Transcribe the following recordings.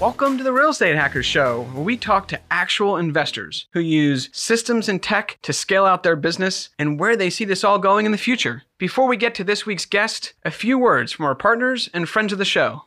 Welcome to the Real Estate Hackers Show, where we talk to actual investors who use systems and tech to scale out their business and where they see this all going in the future. Before we get to this week's guest, a few words from our partners and friends of the show.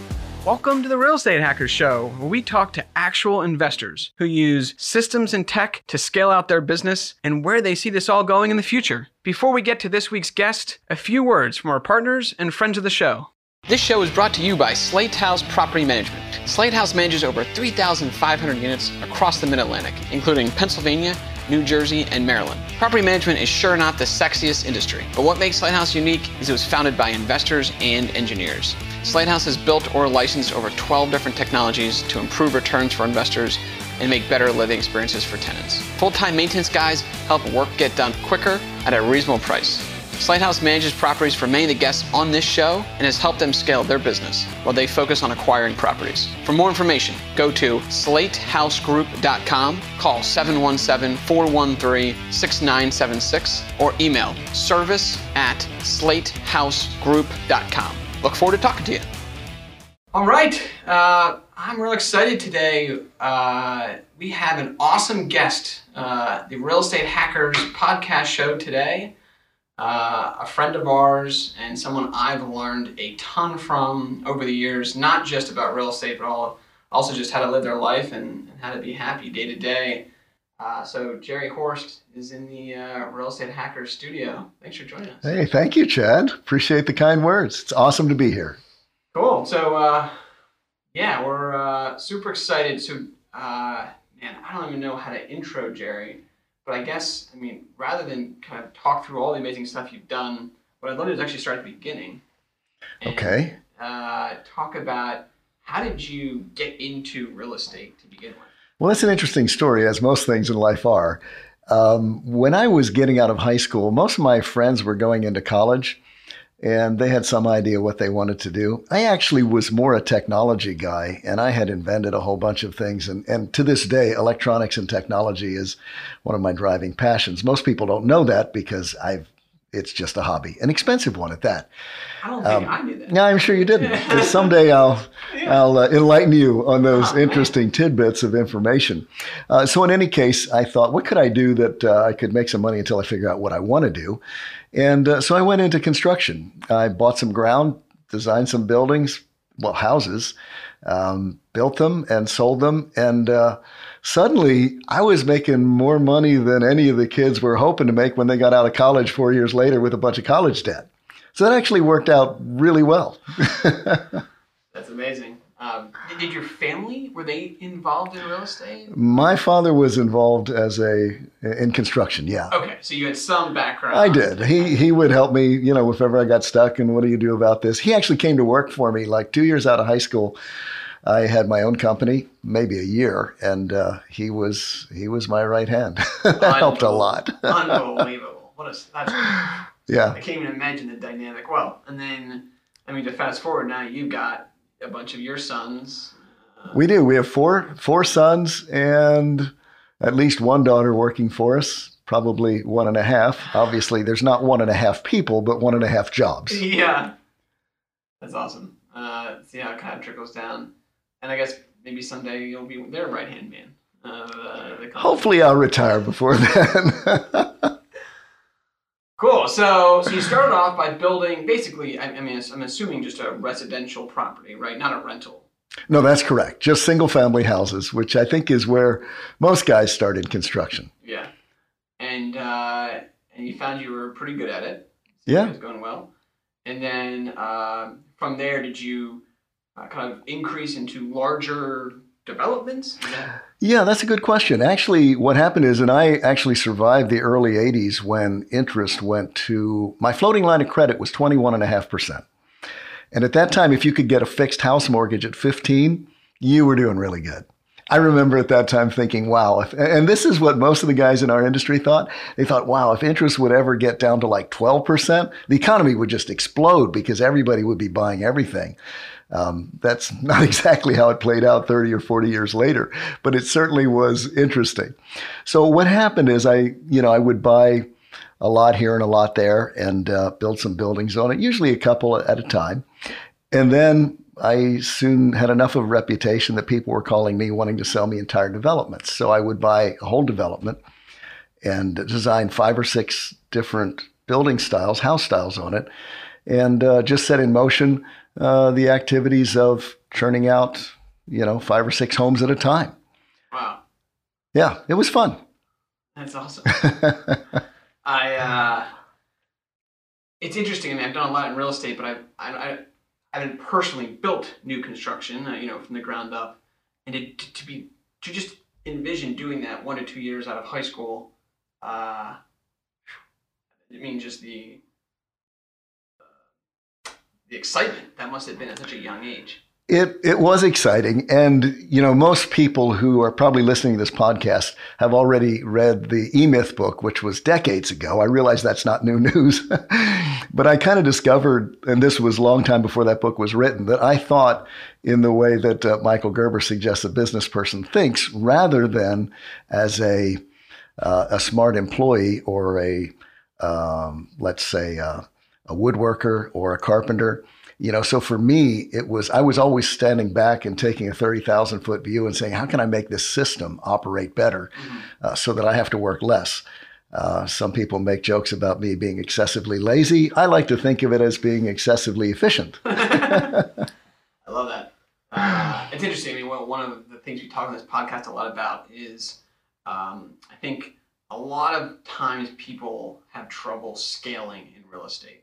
Welcome to the Real Estate Hackers Show, where we talk to actual investors who use systems and tech to scale out their business and where they see this all going in the future. Before we get to this week's guest, a few words from our partners and friends of the show. This show is brought to you by Slate House Property Management. Slate House manages over 3,500 units across the Mid Atlantic, including Pennsylvania, New Jersey, and Maryland. Property management is sure not the sexiest industry, but what makes Slate House unique is it was founded by investors and engineers. Slate House has built or licensed over 12 different technologies to improve returns for investors and make better living experiences for tenants. Full-time maintenance guys help work get done quicker at a reasonable price. Slate House manages properties for many of the guests on this show and has helped them scale their business while they focus on acquiring properties. For more information, go to slatehousegroup.com, call 717 413 6976, or email service at slatehousegroup.com. Look forward to talking to you. All right, uh, I'm real excited today. Uh, we have an awesome guest, uh, the Real Estate Hackers podcast show today. Uh, a friend of ours and someone I've learned a ton from over the years, not just about real estate, but all, also just how to live their life and, and how to be happy day to day. Uh, so Jerry Horst is in the uh, Real Estate Hacker studio. Thanks for joining us. Hey, thank you, Chad. Appreciate the kind words. It's awesome to be here. Cool. So, uh, yeah, we're uh, super excited. So, uh, man, I don't even know how to intro Jerry, but I guess, I mean, rather than kind of talk through all the amazing stuff you've done, what I'd love to do is actually start at the beginning. and, Okay. Uh, talk about how did you get into real estate to begin with? Well, that's an interesting story, as most things in life are. Um, when I was getting out of high school, most of my friends were going into college and they had some idea what they wanted to do. I actually was more a technology guy and I had invented a whole bunch of things. And, and to this day, electronics and technology is one of my driving passions. Most people don't know that because I've it's just a hobby, an expensive one at that. I don't think I knew that. No, I'm sure you didn't. Someday I'll I'll uh, enlighten you on those interesting tidbits of information. Uh, so in any case, I thought, what could I do that uh, I could make some money until I figure out what I want to do? And uh, so I went into construction. I bought some ground, designed some buildings, well, houses, um, built them and sold them, and uh, suddenly I was making more money than any of the kids were hoping to make when they got out of college four years later with a bunch of college debt. So that actually worked out really well. That's amazing. Um, did- did your family were they involved in real estate? My father was involved as a in construction. Yeah, Okay, so you had some background. I did. He he would help me, you know, if ever I got stuck. And what do you do about this? He actually came to work for me like two years out of high school. I had my own company, maybe a year, and uh, he was he was my right hand. that helped a lot. Unbelievable. What a that's. I can't even imagine the dynamic. Well, and then I mean to fast forward now, you've got a bunch of your sons. we do. We have four four sons and at least one daughter working for us. Probably one and a half. Obviously, there's not one and a half people, but one and a half jobs. Yeah, that's awesome. Uh, see how it kind of trickles down, and I guess maybe someday you'll be their right hand man. Uh, the. Hopefully, I'll retire before then. Cool. So, so you started off by building basically. I, I mean, I'm assuming just a residential property, right? Not a rental. no, that's correct. Just single family houses, which I think is where most guys start in construction. Yeah. And uh, and you found you were pretty good at it. Yeah. It was going well. And then um, from there, did you uh, kind of increase into larger developments? Yeah, that's a good question. Actually, what happened is, and I actually survived the early 80s when interest went to my floating line of credit was 21.5%. And at that time, if you could get a fixed house mortgage at 15, you were doing really good. I remember at that time thinking, wow, if, and this is what most of the guys in our industry thought. They thought, wow, if interest would ever get down to like 12%, the economy would just explode because everybody would be buying everything. Um, that's not exactly how it played out 30 or 40 years later, but it certainly was interesting. So what happened is I, you know, I would buy a lot here and a lot there and uh, build some buildings on it, usually a couple at a time. And then I soon had enough of a reputation that people were calling me wanting to sell me entire developments. So I would buy a whole development and design five or six different building styles, house styles on it, and uh, just set in motion uh, the activities of churning out, you know, five or six homes at a time. wow, Yeah, it was fun. that's awesome. I uh, it's interesting. I mean, I've done a lot in real estate, but I've I, I, I haven't personally built new construction, uh, you know, from the ground up, and to, to be to just envision doing that one to two years out of high school, uh, I mean, just the the excitement that must have been at such a young age. It it was exciting, and you know most people who are probably listening to this podcast have already read the E Myth book, which was decades ago. I realize that's not new news, but I kind of discovered, and this was a long time before that book was written, that I thought in the way that uh, Michael Gerber suggests a business person thinks, rather than as a uh, a smart employee or a um, let's say uh, a woodworker or a carpenter. You know so for me it was i was always standing back and taking a 30000 foot view and saying how can i make this system operate better uh, so that i have to work less? Uh, some people make jokes about me being excessively lazy. I like to think of it as being excessively efficient. I love that. Uh, it's interesting. I mean, one one of the things we talk on this podcast a lot about is um, I think a lot of times people have trouble scaling in real estate,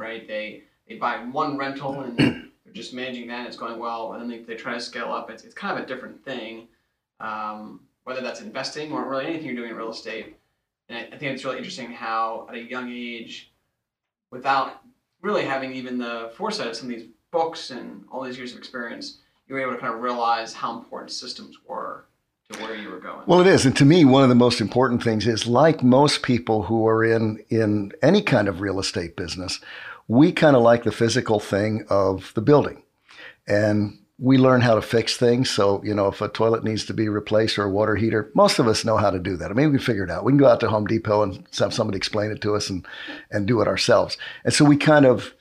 right? They they buy one rental and they're just managing that and it's going well, and then they, they try to scale up. It's, it's kind of a different thing, um, whether that's investing or really anything you're doing in real estate. And I, I think it's really interesting how at a young age, without really having even the foresight of some of these books and all these years of experience, you were able to kind of realize how important systems were to where you were going. Well, it is, and to me, one of the most important things is, like most people who are in in any kind of real estate business, we kind of like the physical thing of the building, and we learn how to fix things. So, you know, if a toilet needs to be replaced or a water heater, most of us know how to do that. I mean, we can figure it out. We can go out to Home Depot and have somebody explain it to us and and do it ourselves. And so we kind of,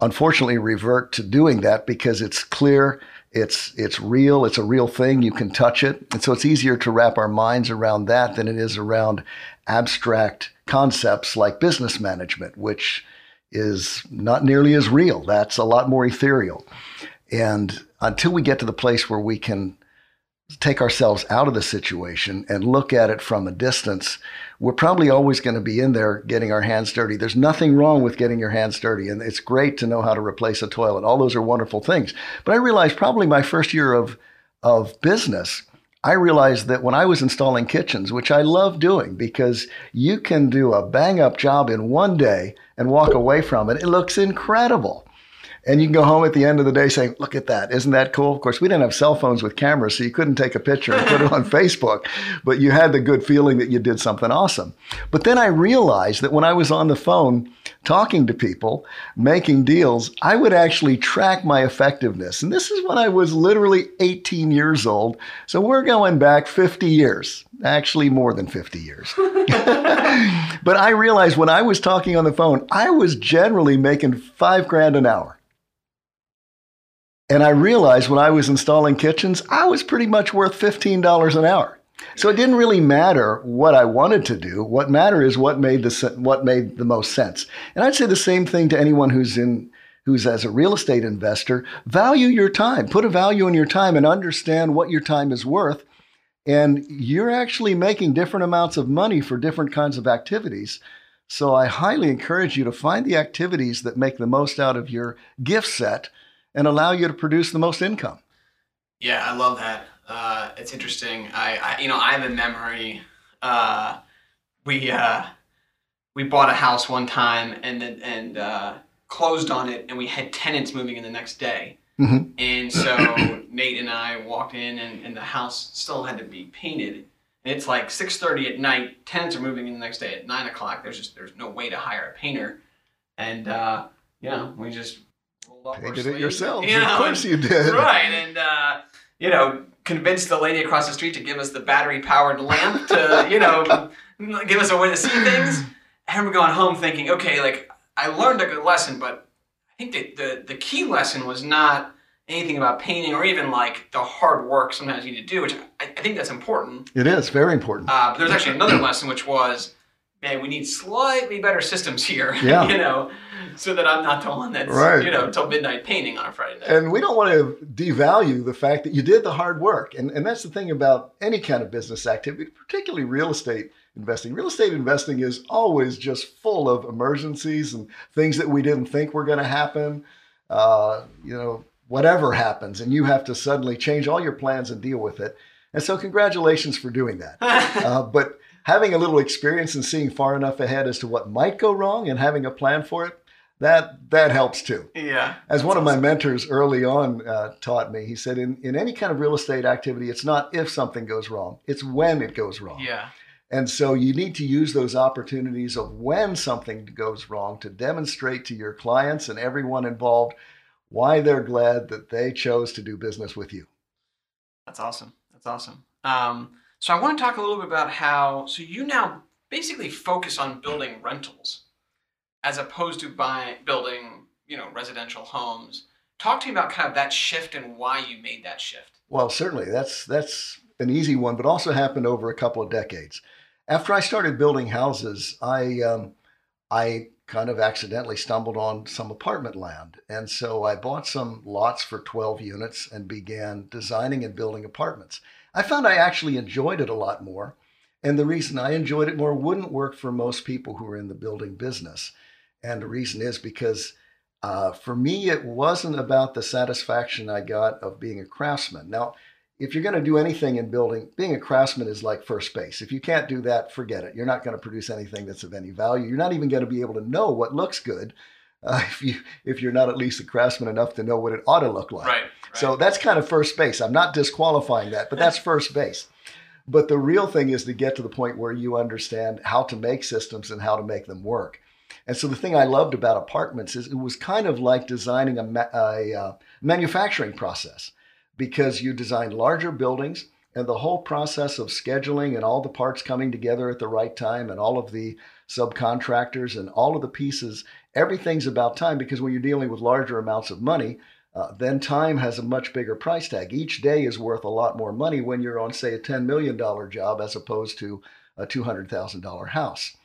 unfortunately, revert to doing that because it's clear it's it's real it's a real thing you can touch it. And so it's easier to wrap our minds around that than it is around abstract concepts like business management which is not nearly as real. That's a lot more ethereal. And until we get to the place where we can take ourselves out of the situation and look at it from a distance, we're probably always going to be in there getting our hands dirty. There's nothing wrong with getting your hands dirty, and it's great to know how to replace a toilet. All those are wonderful things. But I realized probably my first year of of business, I realized that when I was installing kitchens, which I love doing because you can do a bang up job in one day and walk away from it, it looks incredible. And you can go home at the end of the day saying, Look at that. Isn't that cool? Of course, we didn't have cell phones with cameras, so you couldn't take a picture and put it on Facebook, but you had the good feeling that you did something awesome. But then I realized that when I was on the phone talking to people, making deals, I would actually track my effectiveness. And this is when I was literally 18 years old. So we're going back 50 years, actually more than 50 years. but I realized when I was talking on the phone, I was generally making five grand an hour. And I realized when I was installing kitchens, I was pretty much worth $15 an hour. So it didn't really matter what I wanted to do. What mattered is what made the what made the most sense. And I'd say the same thing to anyone who's in who's as a real estate investor, value your time. Put a value in your time and understand what your time is worth. And you're actually making different amounts of money for different kinds of activities. So I highly encourage you to find the activities that make the most out of your gift set and allow you to produce the most income. Yeah, I love that. Uh, it's interesting. I, I, you know, I have a memory. Uh, we uh, we bought a house one time and then and uh, closed on it, and we had tenants moving in the next day. Mhm. And so Nate and I walked in, and, and the house still had to be painted. And it's like six thirty at night. Tenants are moving in the next day at nine o'clock. There's just there's no way to hire a painter, and uh, you know we just rolled up our Painted it sleeves, yourselves. you know, of course and- you did. right and uh, you know convinced the lady across the street to give us the battery powered lamp to you know give us a way to see things and we're going home thinking okay like i learned a good lesson but i think that the, the key lesson was not anything about painting or even like the hard work sometimes you need to do which i, I think that's important It is very important. uh, but there's actually another lesson which was man we need slightly better systems here Yeah. you know so that i'm not the one that's Right. you know till midnight painting on a friday night And we don't want to devalue the fact that you did the hard work. And, and that's the thing about any kind of business activity, particularly real estate investing. Real estate investing is always just full of emergencies and things that we didn't think were going to happen. Uh, you know, whatever happens, and you have to suddenly change all your plans and deal with it. And so, congratulations for doing that. Uh, but having a little experience and seeing far enough ahead as to what might go wrong and having a plan for it, that that helps too. yeah As one of my mentors early on uh, taught me, he said, in, in any kind of real estate activity, it's not if something goes wrong, it's when it goes wrong. yeah And so you need to use those opportunities of when something goes wrong to demonstrate to your clients and everyone involved why they're glad that they chose to do business with you. That's awesome. That's awesome. Um, so I want to talk a little bit about how. So you now basically focus on building rentals, as opposed to buying building, you know, residential homes. Talk to me about kind of that shift and why you made that shift. Well, certainly that's that's an easy one, but also happened over a couple of decades. After I started building houses, I um, I kind of accidentally stumbled on some apartment land, and so I bought some lots for 12 units and began designing and building apartments. I found I actually enjoyed it a lot more, and the reason I enjoyed it more wouldn't work for most people who are in the building business, and the reason is because uh, for me, it wasn't about the satisfaction I got of being a craftsman. Now, if you're going to do anything in building, being a craftsman is like first base. If you can't do that, forget it. You're not going to produce anything that's of any value. You're not even going to be able to know what looks good uh, if you if you're not at least a craftsman enough to know what it ought to look like. Right. So that's kind of first base. I'm not disqualifying that, but that's first base. But the real thing is to get to the point where you understand how to make systems and how to make them work. And so the thing I loved about apartments is it was kind of like designing a, ma- a uh, manufacturing process because you design larger buildings and the whole process of scheduling and all the parts coming together at the right time and all of the subcontractors and all of the pieces, everything's about time because when you're dealing with larger amounts of money, uh, then time has a much bigger price tag. Each day is worth a lot more money when you're on, say, a $10 million job as opposed to a $200,000 house.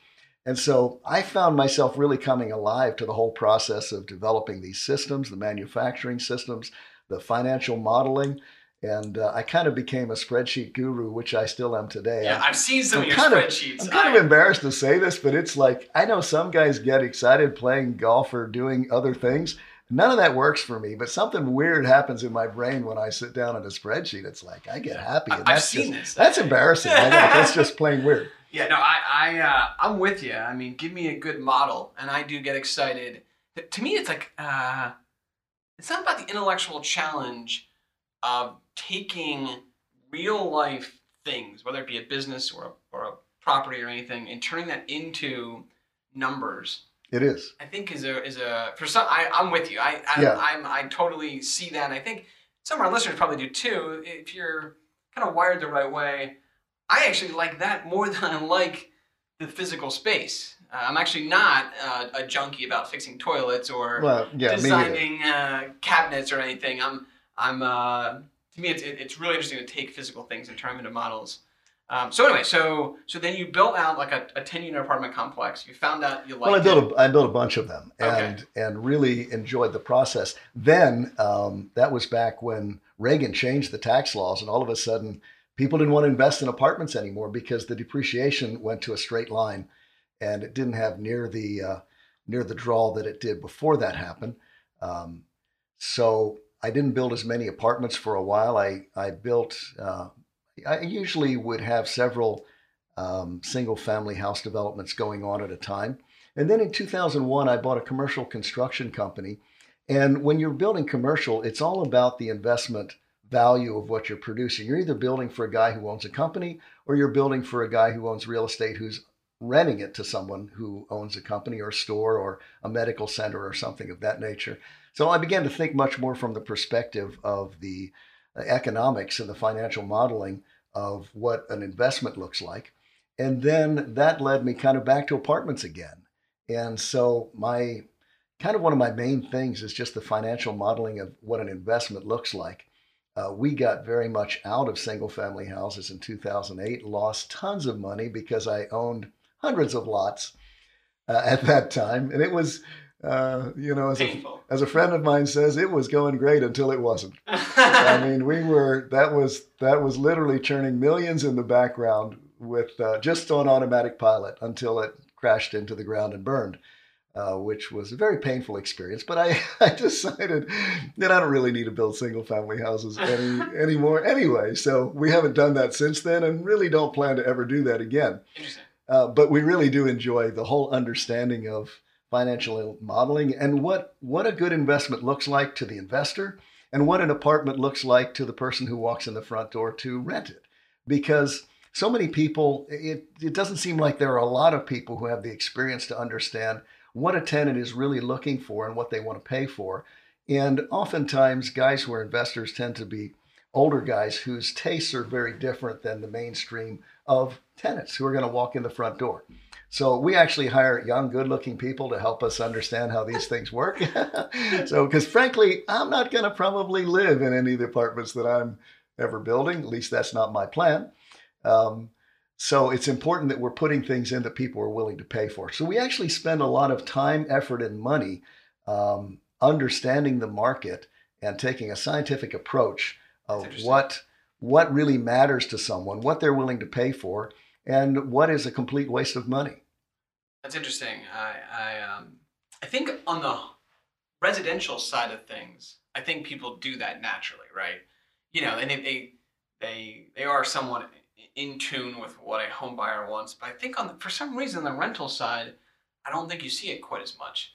And so I found myself really coming alive to the whole process of developing these systems, the manufacturing systems, the financial modeling. And uh, I kind of became a spreadsheet guru, which I still am today. Yeah, I've seen some I'm of your kind of- spreadsheets. I'm kind I- of embarrassed to say this, but it's like I know some guys get excited playing golf or doing other things. None of that works for me, but something weird happens in my brain when I sit down at a spreadsheet. It's like I get happy. I- and I've that's seen just- this. That's embarrassing. I know, that's just plain weird. Yeah, no, I, I, uh, I'm with you. I mean, give me a good model, and I do get excited. To me, it's like, uh, it's not about the intellectual challenge of taking real life things, whether it be a business or a, or a property or anything, and turning that into numbers. It is. I think is a is a for some. I, I'm with you. I I, Yeah. I'm, I totally see that. I think some of our listeners probably do too. If you're kind of wired the right way, I actually like that more than I like the physical space. Uh, I'm actually not uh, a junkie about fixing toilets or Well, yeah, designing uh, cabinets or anything. I'm I'm uh, to me it's it's really interesting to take physical things and turn them into models. Um, so anyway, so so then you built out like a, a ten unit apartment complex. You found out you liked Well, I it. built a, I built a bunch of them Okay. and and really enjoyed the process. Then um, that was back when Reagan changed the tax laws, and all of a sudden people didn't want to invest in apartments anymore because the depreciation went to a straight line, and it didn't have near the uh, near the draw that it did before that happened. Um, So I didn't build as many apartments for a while. I, I built, uh, I usually would have several um, single family house developments going on at a time. And then in 2001, I bought a commercial construction company. And when you're building commercial, it's all about the investment value of what you're producing. You're either building for a guy who owns a company or you're building for a guy who owns real estate who's renting it to someone who owns a company or a store or a medical center or something of that nature. So I began to think much more from the perspective of the economics and the financial modeling of what an investment looks like. And then that led me kind of back to apartments again. And so my kind of one of my main things is just the financial modeling of what an investment looks like. Uh, we got very much out of single family houses in 2008, lost tons of money because I owned hundreds of lots uh, at that time. And it was, uh, you know, as a, as a friend of mine says, it was going great until it wasn't. I mean, we were, that was, that was literally churning millions in the background with uh, just on automatic pilot until it crashed into the ground and burned. Uh, which was a very painful experience. But I, I decided that I don't really need to build single family houses any anymore anyway. So we haven't done that since then, and really don't plan to ever do that again. Uh, but we really do enjoy the whole understanding of financial modeling and what what a good investment looks like to the investor and what an apartment looks like to the person who walks in the front door to rent it because so many people it, it doesn't seem like there are a lot of people who have the experience to understand what a tenant is really looking for and what they want to pay for and oftentimes guys who are investors tend to be older guys whose tastes are very different than the mainstream of tenants who are going to walk in the front door. So we actually hire young, good-looking people to help us understand how these things work. so, because frankly, I'm not going to probably live in any of the apartments that I'm ever building. At least that's not my plan. Um, so it's important that we're putting things in that people are willing to pay for. So we actually spend a lot of time, effort, and money um, understanding the market and taking a scientific approach of what what really matters to someone, what they're willing to pay for, and what is a complete waste of money. That's interesting. I I um I think on the residential side of things, I think people do that naturally, right? You know, and they they they, they are somewhat in tune with what a home buyer wants. But I think on the, for some reason the rental side, I don't think you see it quite as much.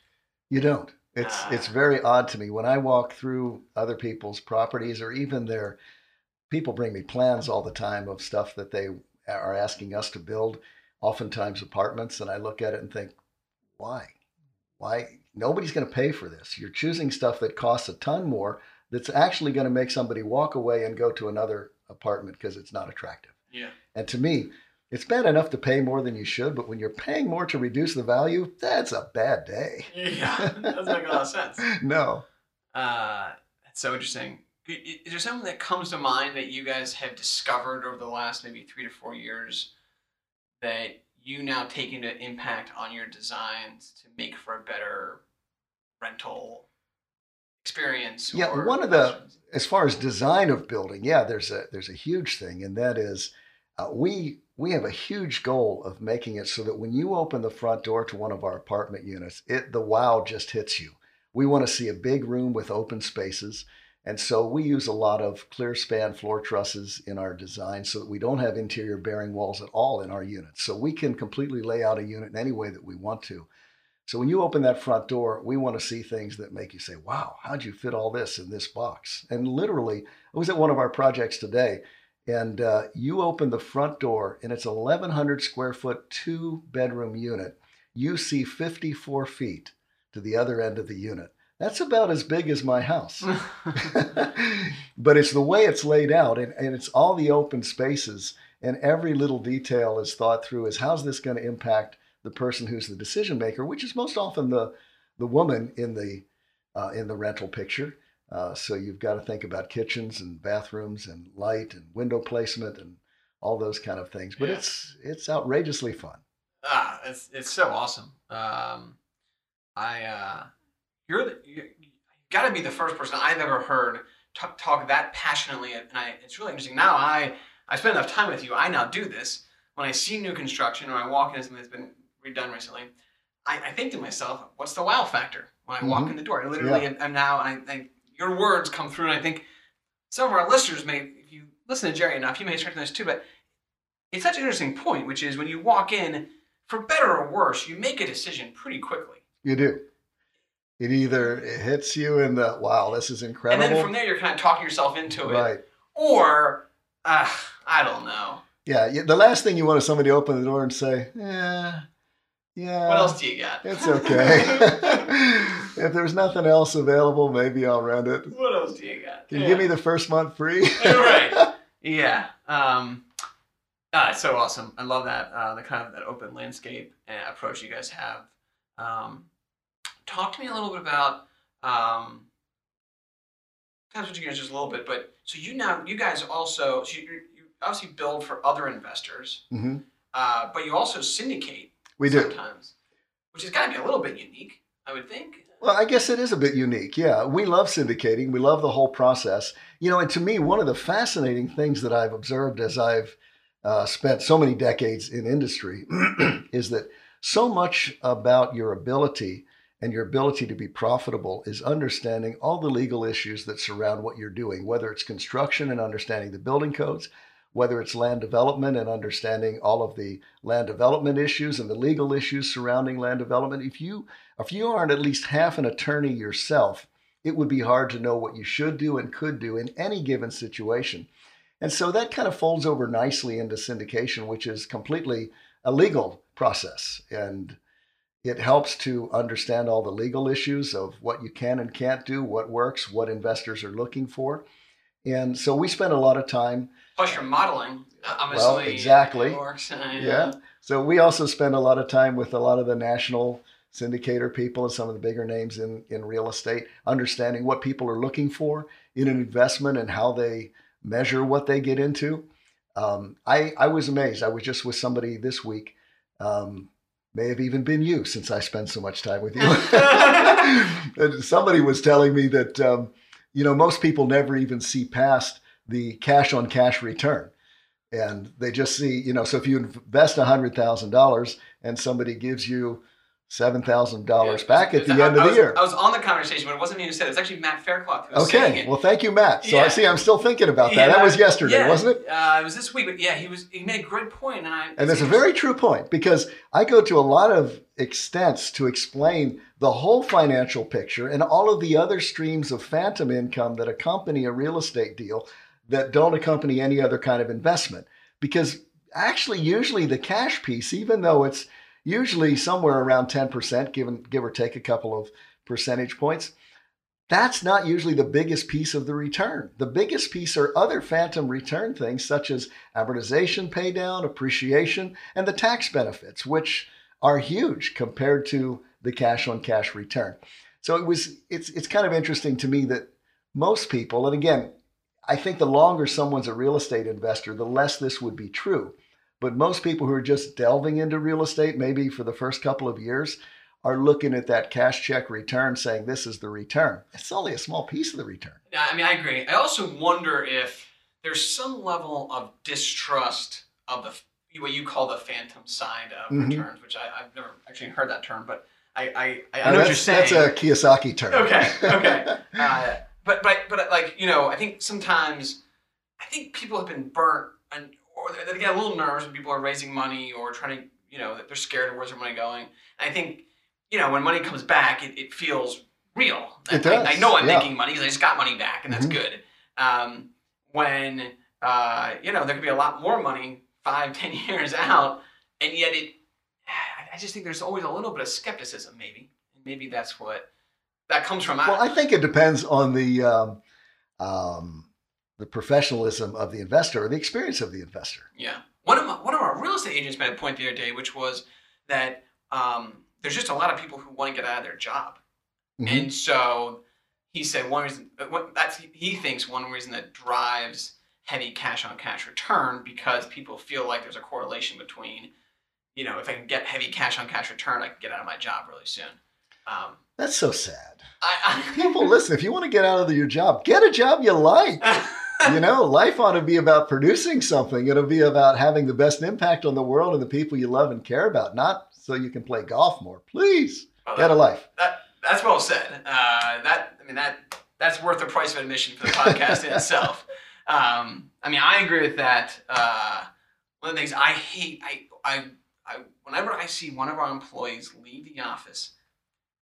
You don't. It's uh, it's very odd to me when I walk through other people's properties or even their people bring me plans all the time of stuff that they are asking us to build, oftentimes apartments, and I look at it and think, why? Why? Nobody's going to pay for this. You're choosing stuff that costs a ton more that's actually going to make somebody walk away and go to another apartment because it's not attractive. Yeah. And to me, it's bad enough to pay more than you should, but when you're paying more to reduce the value, that's a bad day. Yeah, doesn't make a lot of sense. no. Uh, that's so interesting. Is there something that comes to mind that you guys have discovered over the last maybe three to four years that you now take into impact on your designs to make for a better rental experience? Yeah, one of the as far as design of building, yeah, there's a there's a huge thing, and that is uh, we we have a huge goal of making it so that when you open the front door to one of our apartment units, it the wow just hits you. We want to see a big room with open spaces. And so we use a lot of clear span floor trusses in our design so that we don't have interior bearing walls at all in our units. So we can completely lay out a unit in any way that we want to. So when you open that front door, we want to see things that make you say, wow, how'd you fit all this in this box? And literally, I was at one of our projects today, and uh, you open the front door, and it's 1,100 square foot, two bedroom unit. You see 54 feet to the other end of the unit. That's about as big as my house. but it's the way it's laid out, and, and it's all the open spaces, and every little detail is thought through as how's this going to impact the person who's the decision maker, which is most often the the woman in the uh, in the rental picture. Uh, so you've got to think about kitchens and bathrooms and light and window placement and all those kind of things. But yeah. it's it's outrageously fun. Ah, it's it's so awesome. Um, I uh, you're the, you got to be the first person I've ever heard talk, talk that passionately, and I, it's really interesting. Now I I spend enough time with you. I now do this when I see new construction or I walk into something that's been redone recently, I, I think to myself, what's the wow factor when I mm-hmm. walk in the door? I literally yeah. am, now, I, I, your words come through, and I think some of our listeners may, if you listen to Jerry enough, you may start to this too. But it's such an interesting point, which is when you walk in, for better or worse, you make a decision pretty quickly. You do. It either hits you in the wow, this is incredible. And then from there, you're kind of talking yourself into it. right. Or, uh, I don't know. Yeah, yeah. The last thing you want is somebody to open the door and say, "Yeah, yeah." What else do you got? It's okay. if there's nothing else available, maybe I'll rent it. what else do you got? Can you give me the first month free? right. Yeah. Um, it's so awesome. I love that uh, the kind of that open landscape uh, approach you guys have. Um, talk to me a little bit about um, kind of switching gears just a little bit, but so you now you guys also so you, you obviously build for other investors, hmm uh, but you also syndicate We do. sometimes, which has got to be a little bit unique, I would think. Well, I guess it is a bit unique. Yeah, we love syndicating. We love the whole process. You know, and to me, one of the fascinating things that I've observed as I've uh, spent so many decades in industry is that so much about your ability and your ability to be profitable is understanding all the legal issues that surround what you're doing, whether it's construction and understanding the building codes, whether it's land development and understanding all of the land development issues and the legal issues surrounding land development. If you if you aren't at least half an attorney yourself, it would be hard to know what you should do and could do in any given situation. And so that kind of folds over nicely into syndication, which is completely a legal process. And it helps to understand all the legal issues of what you can and can't do, what works, what investors are looking for. And so we spend a lot of time Plus, you're modeling. uh, Obviously, exactly. works. Yeah. So we also spend a lot of time with a lot of the national syndicator people and some of the bigger names in, in real estate, understanding what people are looking for in an investment and how they measure what they get into. Um, I, I was amazed. I was just with somebody this week, um, may have even been you since I spend so much time with you. somebody was telling me that, um, you know, most people never even see past the cash on cash return and they just see, you know, so if you invest $100,000 and somebody gives you $7,000 Yeah, back it at the I- end of the year. I was on the conversation, but it wasn't me who said it. It was actually Matt Faircloth who was saying Okay, well, thank you, Matt. So I see I'm still thinking about that. Yeah, that was yesterday, yeah, wasn't it? Uh, it was this week, but yeah, he was. He made a great point, and I. And that's a very true point because I go to a lot of extents to explain the whole financial picture and all of the other streams of phantom income that accompany a real estate deal that don't accompany any other kind of investment. Because actually, usually the cash piece, even though it's usually somewhere around 10%, given, give or take a couple of percentage points, that's not usually the biggest piece of the return. The biggest piece are other phantom return things such as amortization paydown, appreciation, and the tax benefits, which are huge compared to the cash on cash return. So it was it's it's kind of interesting to me that most people, and again, I think the longer someone's a real estate investor, the less this would be true. But most people who are just delving into real estate, maybe for the first couple of years, are looking at that cash check return saying this is the return. It's only a small piece of the return. Yeah, I mean, I agree. I also wonder if there's some level of distrust of the what you call the phantom side of Mhm. returns, which I, I've never actually heard that term, but I I, I, I Now, know what you're that's, saying. that's a Kiyosaki term. Okay, okay. uh, but but but like you know, I think sometimes I think people have been burnt and or they, they get a little nervous when people are raising money or trying to you know they're scared of where's their money going. And I think you know when money comes back, it, it feels real. It I, I does, know I'm yeah. making money because I just got money back, and that's Mhm. good. Um, when uh, you know there could be a lot more money five, ten years out, and yet it. I- I just think there's always a little bit of skepticism, maybe. Maybe that's what that comes from. Well, I think it depends on the um, um, the professionalism of the investor or the experience of the investor. Yeah. One of my, one of our real estate agents made a point the other day, which was that um, there's just a lot of people who want to get out of their job, Mhm. and so he said one reason uh, that's he thinks one reason that drives heavy cash on cash return because people feel like there's a correlation between, you know, if I can get heavy cash on cash return, I can get out of my job really soon. Um, That's so sad. I, People, listen, if you want to get out of your job, get a job you like. You know, life ought to be about producing something. It'll be about having the best impact on the world and the people you love and care about, not so you can play golf more. Please get a life. That that's well said. Uh, that I mean that that's worth the price of admission for the podcast in itself. Um, I mean, I agree with that. Uh, one of the things I hate, I, I, I, whenever I see one of our employees leave the office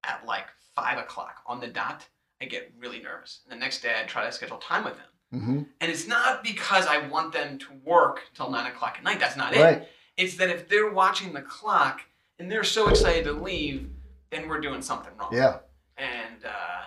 at like five o'clock on the dot, I get really nervous. And the next day, I try to schedule time with them. Hmm And it's not because I want them to work till nine o'clock at night. That's not Right. it. It's that if they're watching the clock and they're so excited to leave, then we're doing something wrong. Yeah. And uh,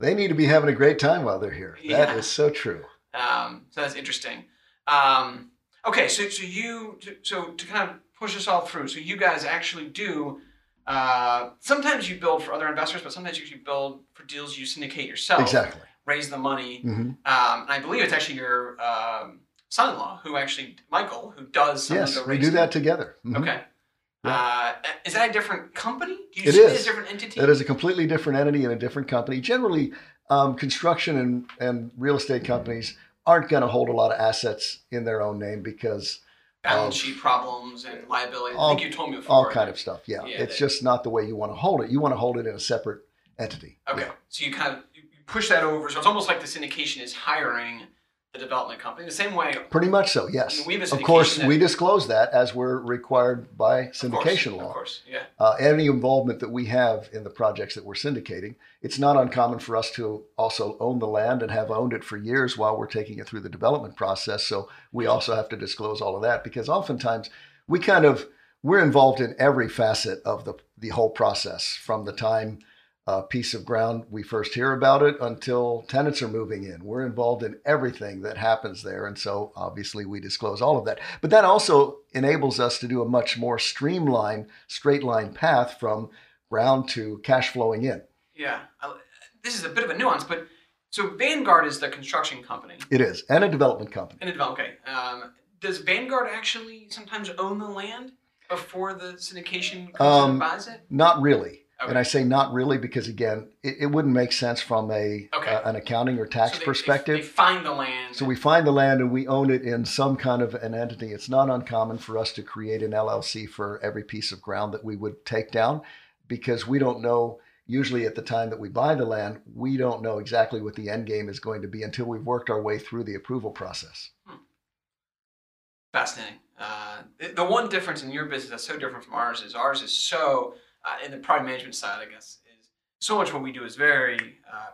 They need to be having a great time while they're here. Yeah. That is so true. um, so that's interesting. Um, okay, so so you so to kind of push us all through. So you guys actually do. Uh, sometimes you build for other investors, but sometimes you build for deals you syndicate yourself. Exactly. Raise the money. hmm Um, and I believe it's actually your um, son-in-law who actually Michael who does some Yes, of the we do that together. Mhm. Okay. Yeah. Uh, is that a different company? Do you It see it is. as a different entity? It is a completely different entity and a different company. Generally, um, construction and, and real estate companies aren't going to hold a lot of assets in their own name because balance sheet problems and liability. I all- think you told me before. all kind of stuff. Yeah, Yeah, it's they- just not the way you want to hold it. You want to hold it in a separate entity. Okay, Yeah. so you kind of push that over. So it's almost like the syndication is hiring the development company the same way. Pretty much so. Yes. We have a Of course, we disclose that as we're required by of course, syndication Of course, yeah. uh, any involvement that we have in the projects that we're syndicating, it's not uncommon for us to also own the land and have owned it for years while we're taking it through the development process. So we also have to disclose all of that because oftentimes we kind of we're involved in every facet of the the whole process from the time a piece of ground we first hear about it until tenants are moving in. We're involved in everything that happens there, and so obviously we disclose all of that. But that also enables us to do a much more streamlined, straight line path from ground to cash flowing in. Yeah, this is a bit of a nuance, but so Vanguard is the construction company It is, and a development company. and a develop. Okay, um, does Vanguard actually sometimes own the land before the syndication Um, and buys it? Not really. Okay. And I say not really because again, it, it wouldn't make sense from a Okay. uh, an accounting or tax So they- they- perspective. they, find the land. So we find the land and we own it in some kind of an entity. It's not uncommon for us to create an LLC for every piece of ground that we would take down because we don't know usually at the time that we buy the land, we don't know exactly what the end game is going to be until we've worked our way through the approval process. Fascinating. Uh, the one difference in your business that's so different from ours is ours is so uh, in the product management side, I guess, is so much what we do is very uh,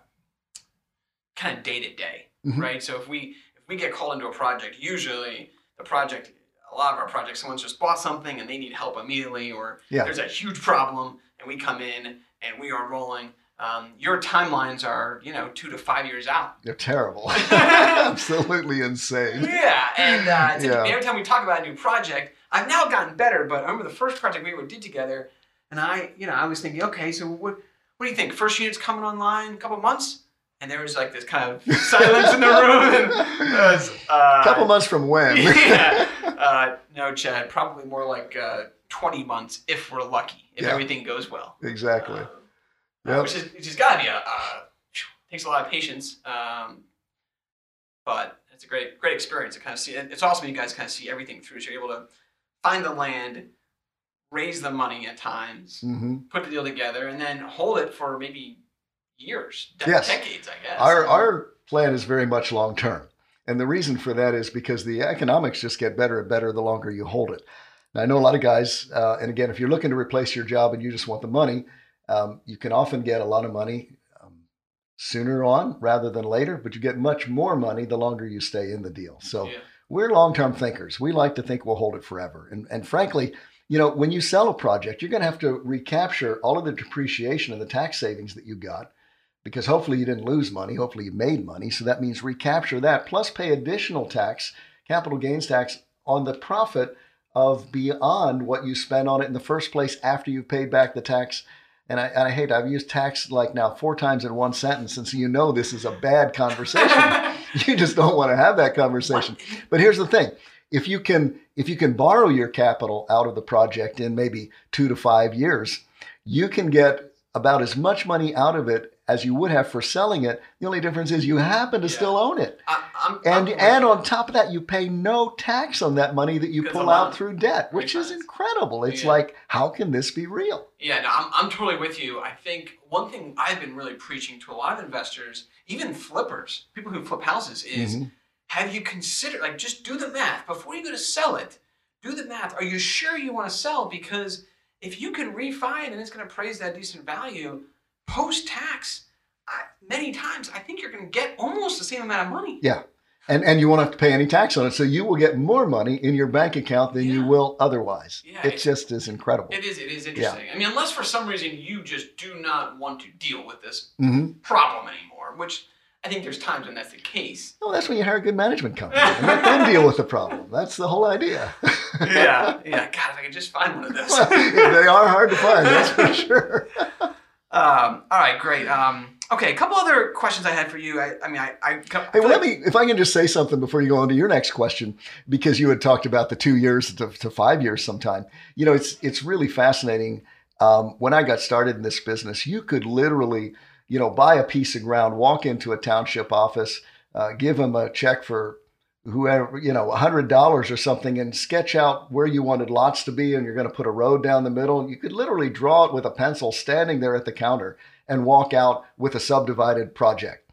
kind of day to day, Mhm. right? So if we if we get called into a project, usually the project, a lot of our projects, someone's just bought something and they need help immediately, or Yeah. there's a huge problem and we come in and we are rolling. Um, your timelines are you know two to five years out. They're terrible. Absolutely insane. Yeah, and uh, Yeah. every time we talk about a new project, I've now gotten better. But I remember the first project we ever did together, and I, you know, I was thinking, okay, so what, what do you think? First unit's coming online in a couple months, and there was like this kind of silence in the room. And, uh, uh, A couple months from when? yeah. Uh, no, Chad, probably more like uh, 20 months if we're lucky, if Yeah. everything goes well. exactly. Uh, Yep. which is which has got to be a uh, takes a lot of patience. Um, but it's a great great experience to kind of see. It's awesome you guys kind of see everything through. So you're able to find the land, raise the money at times, hmm put the deal together, and then hold it for maybe years, de- Yes. decades, I guess. Our our plan is very much long term, and the reason for that is because the economics just get better and better the longer you hold it. Now, I know a lot of guys, uh, and again, if you're looking to replace your job and you just want the money, um, you can often get a lot of money um, sooner on rather than later, but you get much more money the longer you stay in the deal. So Yeah. we're long-term thinkers. We like to think we'll hold it forever, and and frankly. You know, when you sell a project, you're going to have to recapture all of the depreciation and the tax savings that you got because hopefully you didn't lose money. Hopefully you made money. So that means recapture that plus pay additional tax, capital gains tax on the profit of beyond what you spent on it in the first place after you've paid back the tax. And I, and I hate, I've used tax like now four times in one sentence. And so you know this is a bad conversation. you just don't want to have that conversation. But here's the thing. If you can if you can borrow your capital out of the project in maybe 2 to 5 years, you can get about as much money out of it as you would have for selling it. The only difference is you happen to Yeah. still own it. I, I'm, And I'm- and on top of that, you pay no tax on that money that you pull of out through debt, which is incredible. It's Yeah. like, how can this be real? Yeah, no, I'm, I'm totally with you. I think one thing I've been really preaching to a lot of investors, even flippers, people who flip houses, is Mhm. Have you considered, like, just do the math before you go to sell it. Do the math. Are you sure you want to sell? Because if you can refi it and it's going to appraise that decent value post tax, many times I think you're going to get almost the same amount of money. Yeah. And and you won't have to pay any tax on it, so you will get more money in your bank account than you will otherwise. Yeah, it it- just is incredible. It is. It is interesting. I mean, unless for some reason you just do not want to deal with this hmm problem anymore, which I think there's times when that's the case. Well, that's when you hire a good management company and let them deal with the problem. That's the whole idea. Yeah, yeah. God, if I could just find one of those. they are hard to find, that's for sure. um, all right, great. Um, okay, a couple other questions I had for you. I, I mean, I, I, I Hey, well, let me, if I can just say something before you go on to your next question, because you had talked about the two years to, to five years sometime. You know, it's it's really fascinating. Um, when I got started in this business, you could literally, you know, buy a piece of ground, walk into a township office, uh, give them a check for whoever, you know, a hundred dollars or something, and sketch out where you wanted lots to be, and you're going to put a road down the middle. You could literally draw it with a pencil, standing there at the counter, and walk out with a subdivided project.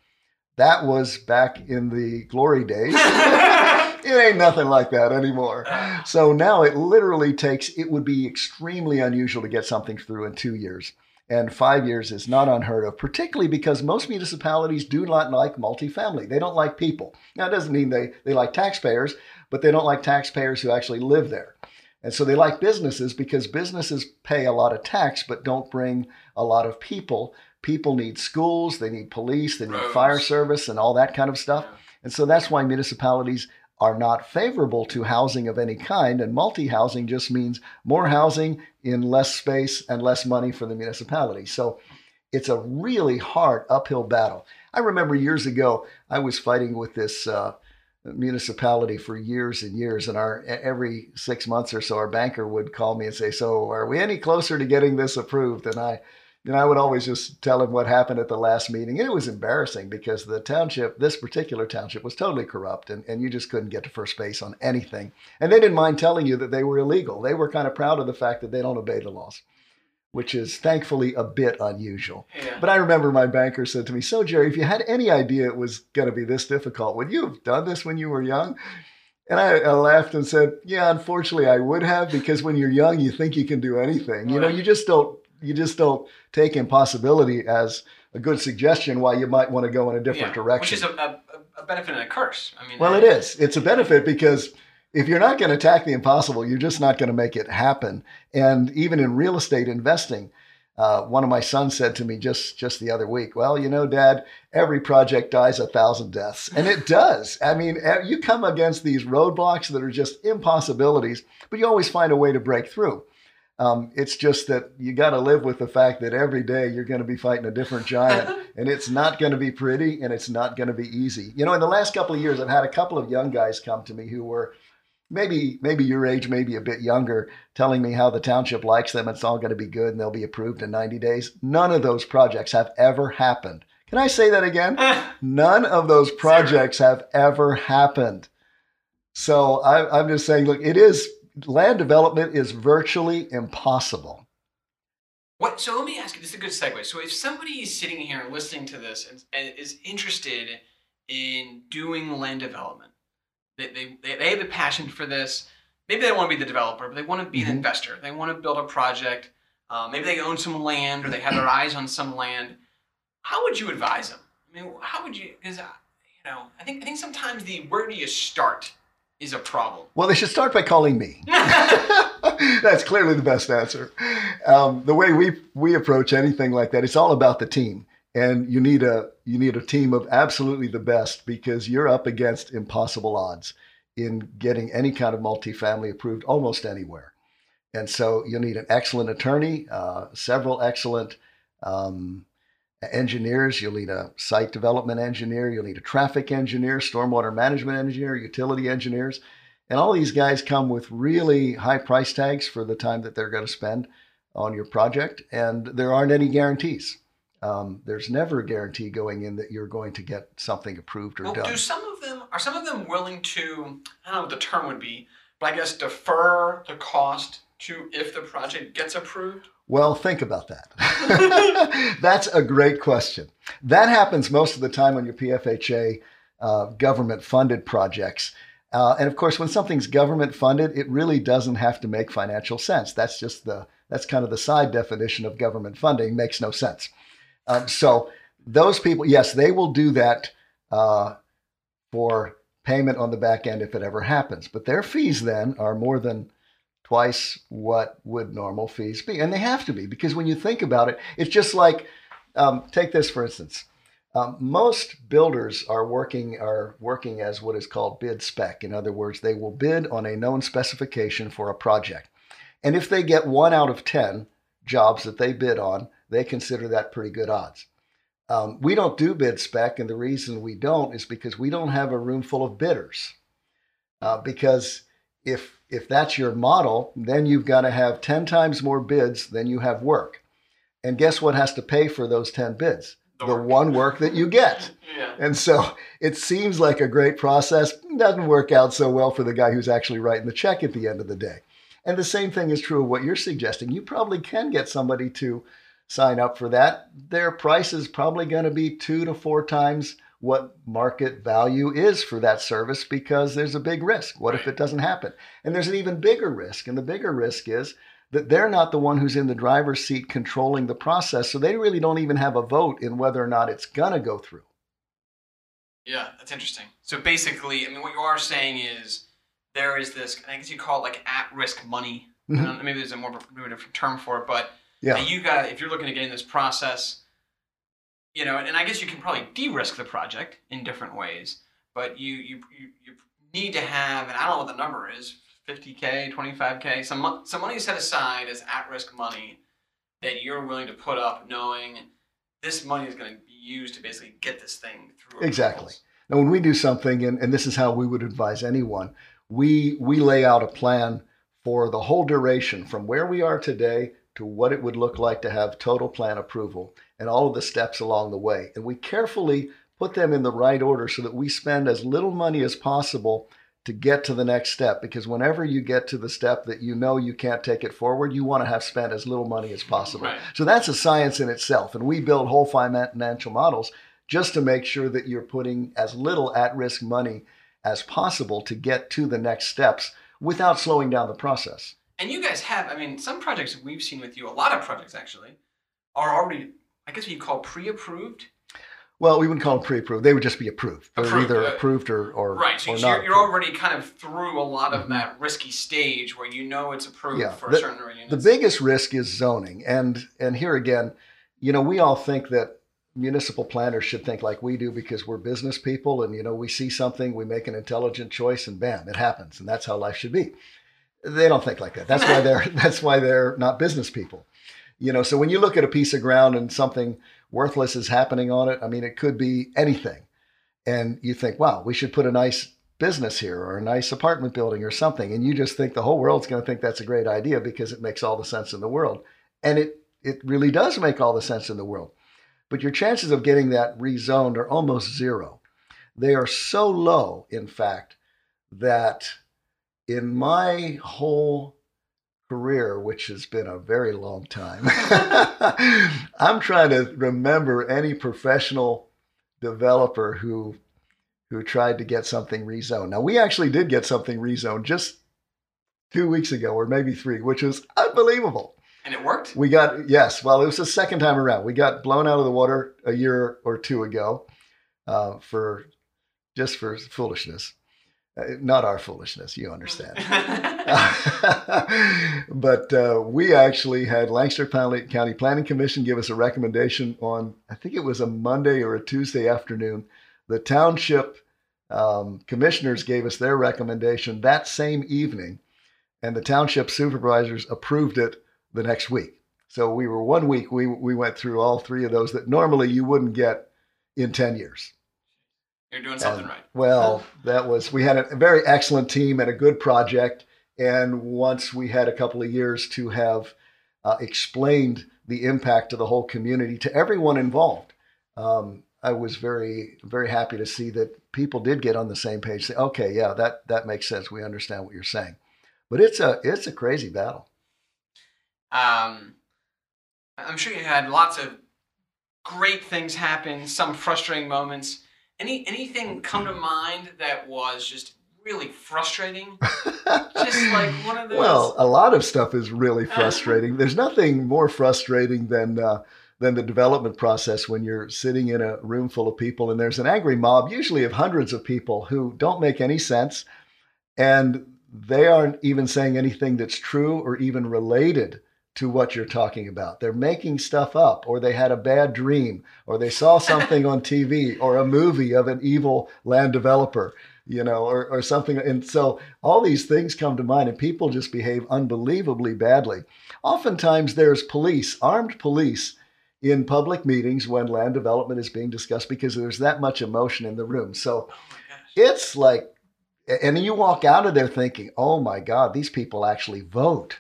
That was back in the glory days. it ain't nothing like that anymore. So now it literally takes, it would be extremely unusual to get something through in two years. And five years is not unheard of, particularly because most municipalities do not like multifamily. They don't like people. Now, it doesn't mean they, they like taxpayers, but they don't like taxpayers who actually live there. And so they like businesses because businesses pay a lot of tax but don't bring a lot of people. People need schools, they need police, they need Roads. fire service, and all that kind of stuff. And so that's why municipalities are not favorable to housing of any kind. And multi housing just means more housing in less space and less money for the municipality. So it's a really hard uphill battle. I remember years ago, I was fighting with this uh, municipality for years and years. And our every six months or so, our banker would call me and say, "So, are we any closer to getting this approved?" And I, know, I would always just tell him what happened at the last meeting, and it was embarrassing because the township, this particular township, was totally corrupt, and, and you just couldn't get to first base on anything. And they didn't mind telling you that they were illegal. They were kind of proud of the fact that they don't obey the laws, which is thankfully a bit unusual. Yeah. But I remember my banker said to me, So, Jerry, if you had any idea it was going to be this difficult, would you have done this when you were young? And I, I laughed and said, Yeah, unfortunately, I would have because when you're young, you think you can do anything. You know, you just don't. You just don't take impossibility as a good suggestion why you might want to go in a different Yeah, direction. Which is a, a, a benefit and a curse. I mean, Well, it is. It's a benefit because if you're not going to attack the impossible, you're just not going to make it happen. And even in real estate investing, uh, one of my sons said to me just just the other week, "Well, you know, Dad, every project dies a thousand deaths, and it does. I mean, you come against these roadblocks that are just impossibilities, but you always find a way to break through." Um, it's just that you got to live with the fact that every day you're going to be fighting a different giant, and it's not going to be pretty, and it's not going to be easy. You know, in the last couple of years, I've had a couple of young guys come to me who were maybe maybe your age, maybe a bit younger, telling me how the township likes them. It's all going to be good, and they'll be approved in 90 days. None of those projects have ever happened. Can I say that again? None of those projects have ever happened. So I, I'm just saying, look, it is land development is virtually impossible. What? So let me ask you. This is a good segue. So if somebody is sitting here listening to this and, and is interested in doing land development, they, they, they, have a passion for this. Maybe they want to be the developer, but they want to be Mhm. an investor. They want to build a project. Uh, maybe they own some land or they have their eyes on some land. How would you advise them? I mean, how would you? Because you know, I think I think sometimes the where do you start is a problem. Well, they should start by calling me. That's clearly the best answer. Um, the way we we approach anything like that, it's all about the team, and you need a you need a team of absolutely the best because you're up against impossible odds in getting any kind of multifamily approved almost anywhere. And so you'll need an excellent attorney, uh, several excellent um, engineers. You'll need a site development engineer. You'll need a traffic engineer, stormwater management engineer, utility engineers. And all these guys come with really high price tags for the time that they're going to spend on your project. And there aren't any guarantees. Um, there's never a guarantee going in that you're going to get something approved or Well, done. do some of them are some of them willing to? I don't know what the term would be, but I guess defer the cost to if the project gets approved. Well, think about that. That's a great question. That happens most of the time on your PHFA uh, government funded projects. Uh, and of course, when something's government funded, it really doesn't have to make financial sense. That's just the that's kind of the side definition of government funding. Makes no sense. Um, so those people, yes, they will do that uh, for payment on the back end if it ever happens. But their fees then are more than twice what would normal fees be. And they have to be because when you think about it, it's just like um, take this for instance. Um, most builders are working are working as what is called bid spec. In other words, they will bid on a known specification for a project, and if they get one out of ten jobs that they bid on, they consider that pretty good odds. Um, we don't do bid spec, and the reason we don't is because we don't have a room full of bidders. Uh, because if if that's your model, then you've got to have 10 times more bids than you have work. And guess what has to pay for those 10 bids? The The, work. one work that you get. Yeah. And so it seems like a great process, doesn't work out so well for the guy who's actually writing the check at the end of the day. And the same thing is true of what you're suggesting. You probably can get somebody to sign up for that. Their price is probably going to be two to four times what market value is for that service because there's a big risk. What if it doesn't happen? And there's an even bigger risk. And the bigger risk is that they're not the one who's in the driver's seat controlling the process. So they really don't even have a vote in whether or not it's going to go through. Yeah, that's interesting. So basically, I mean, what you are saying is there is this. I guess you call it like at-risk money. Mm-hmm. I don't maybe there's a more maybe a different term for it, but Yeah. you got if you're looking to get in this process, you know, and I guess you can probably de-risk the project in different ways, but you you you, you need to have, and I don't know what the number is, 50k, 25k, some some money set aside as at-risk money that you're willing to put up, knowing this money is going to be used to basically get this thing through. Exactly. Now, when we do something, and, and this is how we would advise anyone, we we lay out a plan for the whole duration from where we are today to what it would look like to have total plan approval and all of the steps along the way. And we carefully put them in the right order so that we spend as little money as possible to get to the next step. Because whenever you get to the step that you know you can't take it forward, you want to have spent as little money as possible. Right. So that's a science in itself. And we build whole financial models just to make sure that you're putting as little at risk money as possible to get to the next steps without slowing down the process. And you guys have, I mean, some projects we've seen with you, a lot of projects actually, are already, I guess what you call pre-approved. Well, we wouldn't call them pre-approved; they would just be approved. They're Approved, either uh, approved or or, Right. So or you're, you're already kind of through a lot of Mhm. that risky stage where you know it's approved Yeah, for the- a certain number. The biggest risk is zoning, and and here again, you know, we all think that municipal planners should think like we do because we're business people, and you know, we see something, we make an intelligent choice, and bam, it happens, and that's how life should be. They don't think like that. That's why they're that's why they're not business people. You know, so when you look at a piece of ground and something worthless is happening on it, I mean, it could be anything, and you think, wow, we should put a nice business here or a nice apartment building or something. And you just think the whole world's going to think that's a great idea because it makes all the sense in the world. And it it really does make all the sense in the world. But your chances of getting that rezoned are almost zero. They are so low in fact that in my whole career which has been a very long time i'm trying to remember any professional developer who who tried to get something rezoned. Now we actually did get something rezoned just two weeks ago, or maybe three, which was unbelievable. and it worked? We got yes, well, it was the second time around. We got blown out of the water a year or two ago uh, for just for foolishness, not our foolishness. You understand. but uh, we actually had Lancaster County, Planning Commission give us a recommendation on, I think it was a Monday or a Tuesday afternoon. The township um, commissioners gave us their recommendation that same evening, and the township supervisors approved it the next week. So we were one week, we, we went through all three of those that normally you wouldn't get in 10 years. You're doing something And, right. Well, that was we had a very excellent team and a good project. And once we had a couple of years to have uh, explained the impact to the whole community, to everyone involved. Um, I was very, very happy to see that people did get on the same page. Say, okay, yeah, that that makes sense. We understand what you're saying. But it's a it's a crazy battle. Um, I'm sure you had lots of great things happen, some frustrating moments. Any anything come to mind that was just really frustrating? just like one of those. Well, a lot of stuff is really frustrating. There's nothing more frustrating than uh, than the development process when you're sitting in a room full of people and there's an angry mob, usually of hundreds of people who don't make any sense, and they aren't even saying anything that's true or even related to what you're talking about. They're making stuff up, or they had a bad dream, or they saw something on TV, or a movie of an evil land developer, you know, or, or something. And so all these things come to mind, and people just behave unbelievably badly. Oftentimes, there's police, armed police, in public meetings when land development is being discussed because there's that much emotion in the room. So oh it's like, and you walk out of there thinking, oh my God, these people actually vote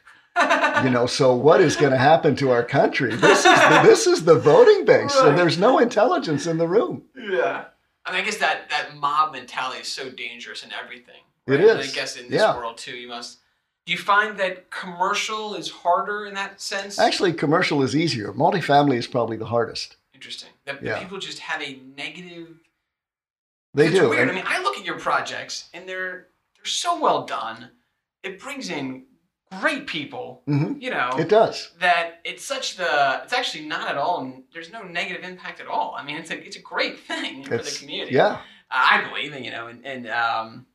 you know so what is going to happen to our country this is the, this is the voting base right. and there's no intelligence in the room yeah I, mean, I guess that that mob mentality is so dangerous in everything right? it is and i guess in this yeah. world too you must do you find that commercial is harder in that sense actually commercial is easier multifamily is probably the hardest interesting that yeah. people just have a negative they do weird. I mean i look at your projects and they're they're so well done it brings in great people. Mm-hmm. You know, it does. That it's such the. It's actually not at all. There's no negative impact at all. I mean, it's a it's a great thing for the community. Yeah, uh, I believe, and you know, and, and um,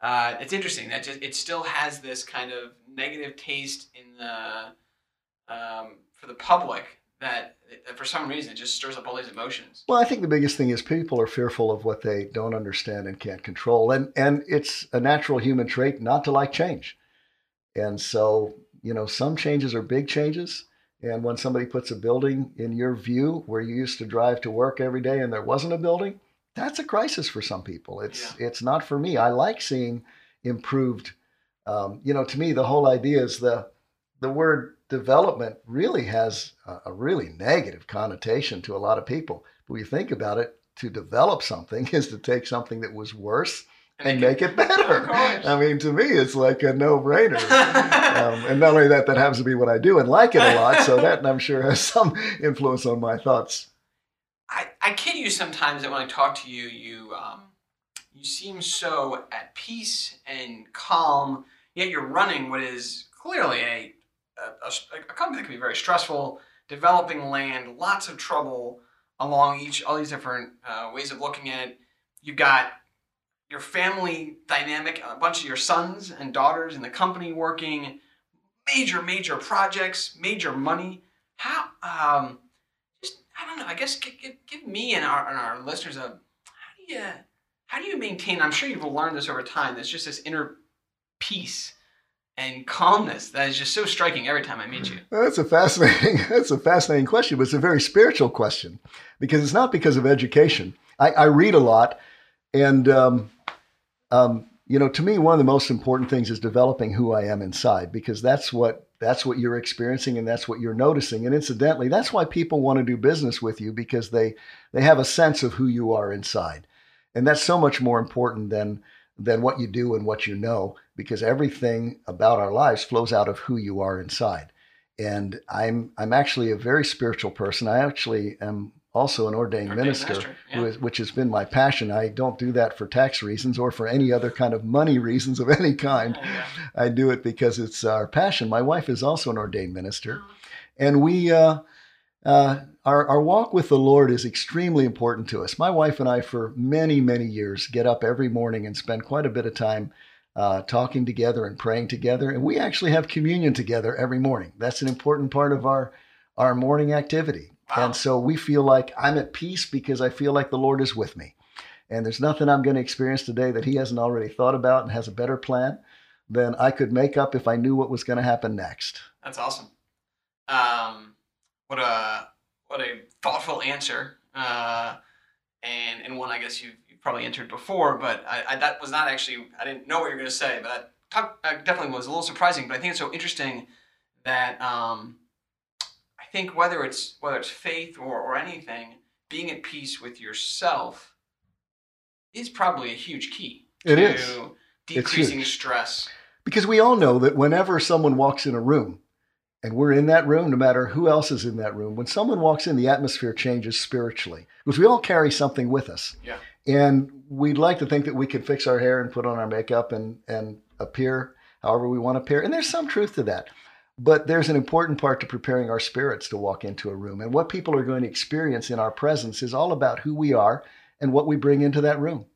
uh, it's interesting that just it still has this kind of negative taste in the um, for the public that, that for some reason it just stirs up all these emotions. Well, I think the biggest thing is people are fearful of what they don't understand and can't control, and and it's a natural human trait not to like change. And so, you know, some changes are big changes. And when somebody puts a building in your view where you used to drive to work every day and there wasn't a building, that's a crisis for some people. It's yeah. it's not for me. I like seeing improved. Um, you know, to me, the whole idea is the the word development really has a, a really negative connotation to a lot of people. But when you think about it, to develop something is to take something that was worse and make it better. I mean, to me, it's like a no-brainer. um, and not only that, that happens to be what I do and like it a lot. So that, I'm sure, has some influence on my thoughts. I, I kid you sometimes that when I talk to you, you um, you seem so at peace and calm. Yet you're running what is clearly a a, a, a company that can be very stressful, developing land, lots of trouble along each all these different uh, ways of looking at it. You've got your family dynamic, a bunch of your sons and daughters in the company working, major, major projects, major money. How, um, just, I don't know, I guess give, give, give me and our, and our listeners a, how do you, how do you maintain, I'm sure you've learned this over time, there's just this inner peace and calmness that is just so striking every time I meet you. That's a fascinating. That's a fascinating question, but it's a very spiritual question because it's not because of education. I, I read a lot, and um, um, you know, to me, one of the most important things is developing who I am inside because that's what that's what you're experiencing and that's what you're noticing. And incidentally, that's why people want to do business with you because they they have a sense of who you are inside, and that's so much more important than than what you do and what you know because everything about our lives flows out of who you are inside. And I'm I'm actually a very spiritual person. I actually am also an ordained, ordained minister, minister yeah. which has been my passion. I don't do that for tax reasons or for any other kind of money reasons of any kind. Oh, yeah. I do it because it's our passion. My wife is also an ordained minister, oh. and we. Uh, uh, our, our walk with the Lord is extremely important to us. My wife and I, for many, many years, get up every morning and spend quite a bit of time uh, talking together and praying together. And we actually have communion together every morning. That's an important part of our, our morning activity. Wow. And so we feel like I'm at peace because I feel like the Lord is with me. And there's nothing I'm going to experience today that He hasn't already thought about and has a better plan than I could make up if I knew what was going to happen next. That's awesome. Um, what a what a thoughtful answer, uh, and and one I guess you've, you've probably answered before, but I, I, that was not actually I didn't know what you were going to say, but that, definitely was a little surprising. But I think it's so interesting that um, think whether it's whether it's faith or, or anything, being at peace with yourself is probably a huge key It to is. decreasing stress. Because we all know that whenever someone walks in a room, and we're in that room, no matter who else is in that room, when someone walks in, the atmosphere changes spiritually. Because we all carry something with us. Yeah. And we'd like to think that we could fix our hair and put on our makeup and, and appear however we want to appear. And there's some truth to that. But there's an important part to preparing our spirits to walk into a room. And what people are going to experience in our presence is all about who we are and what we bring into that room.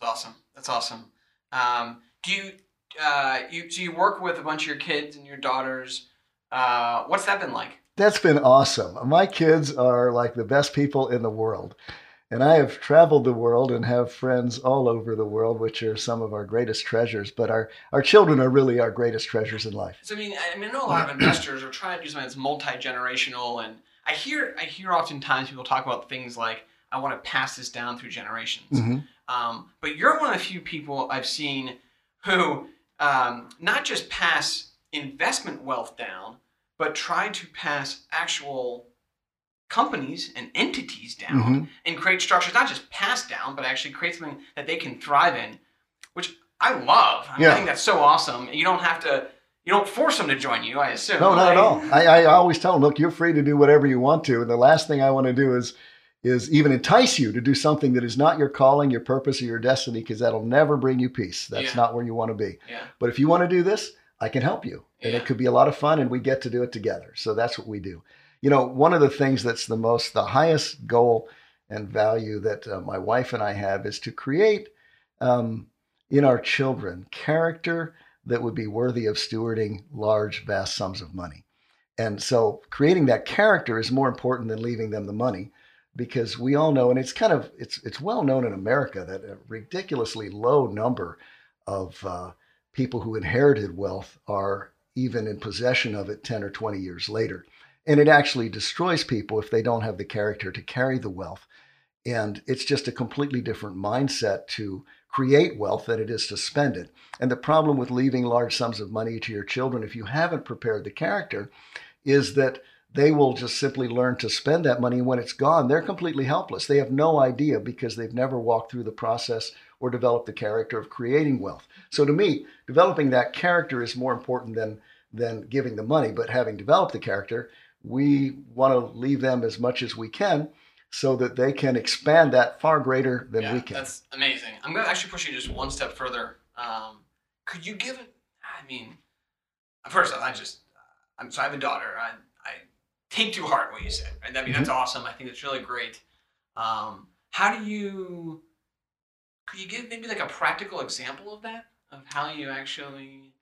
That's awesome. That's awesome. Um, do you uh, you so you work with a bunch of your kids and your daughters? Uh, what's that been like? That's been awesome. My kids are like the best people in the world. And I have traveled the world and have friends all over the world, which are some of our greatest treasures. But our, our children are really our greatest treasures in life. So I mean, I mean, I know a lot of investors are trying to do something that's multi generational, and I hear I hear oftentimes people talk about things like, "I want to pass this down through generations." Mhm. Um, but you're one of the few people I've seen who um, not just pass investment wealth down, but try to pass actual companies and entities down Mhm. and create structures, not just pass down, but actually create something that they can thrive in, which I love. I, mean, Yeah. I think that's so awesome. You don't have to, you don't force them to join you, I assume. No, not right? at all. I, I always tell them, look, you're free to do whatever you want to. And the last thing I want to do is is even entice you to do something that is not your calling, your purpose, or your destiny, because that'll never bring you peace. That's Yeah. not where you want to be. Yeah. But if you want to do this, I can help you. And Yeah. it could be a lot of fun and we get to do it together. So that's what we do. You know, one of the things that's the most, the highest goal and value that uh, my wife and I have is to create um, in our children character that would be worthy of stewarding large, vast sums of money. And so creating that character is more important than leaving them the money because we all know, and it's kind of, it's, it's well known in America that a ridiculously low number of uh, people who inherited wealth are even in possession of it 10 or 20 years later. And it actually destroys people if they don't have the character to carry the wealth. And it's just a completely different mindset to create wealth than it is to spend it. And the problem with leaving large sums of money to your children, if you haven't prepared the character, is that they will just simply learn to spend that money. When it's gone, they're completely helpless. They have no idea because they've never walked through the process or developed the character of creating wealth. So to me, developing that character is more important than than giving the money. But having developed the character, we want to leave them as much as we can so that they can expand that far greater than yeah, we can. That's amazing. I'm going to actually push you just one step further. Um, could you give it? I mean, first off, I just, I'm so I have a daughter. I, I take to heart what you said. Right? I mean, that's awesome. I think it's really great. Um, how do you? Could you give maybe like a practical example of that? Of how you actually,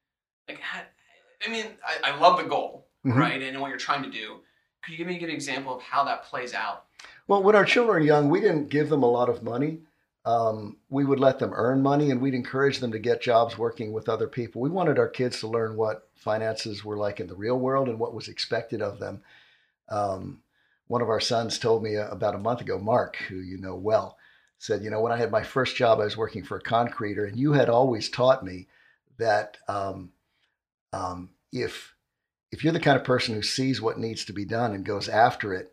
like, how, I mean, I, I love the goal, Mhm. right, and what you're trying to do. Could you give me a good example of how that plays out? Well, when our children are young, we didn't give them a lot of money. Um, we would let them earn money and we'd encourage them to get jobs working with other people. We wanted our kids to learn what finances were like in the real world and what was expected of them. Um, one of our sons told me uh, about a month ago, Mark, who you know well, said, You know, when I had my first job, I was working for a concreter, and you had always taught me that um, um, if if you're the kind of person who sees what needs to be done and goes after it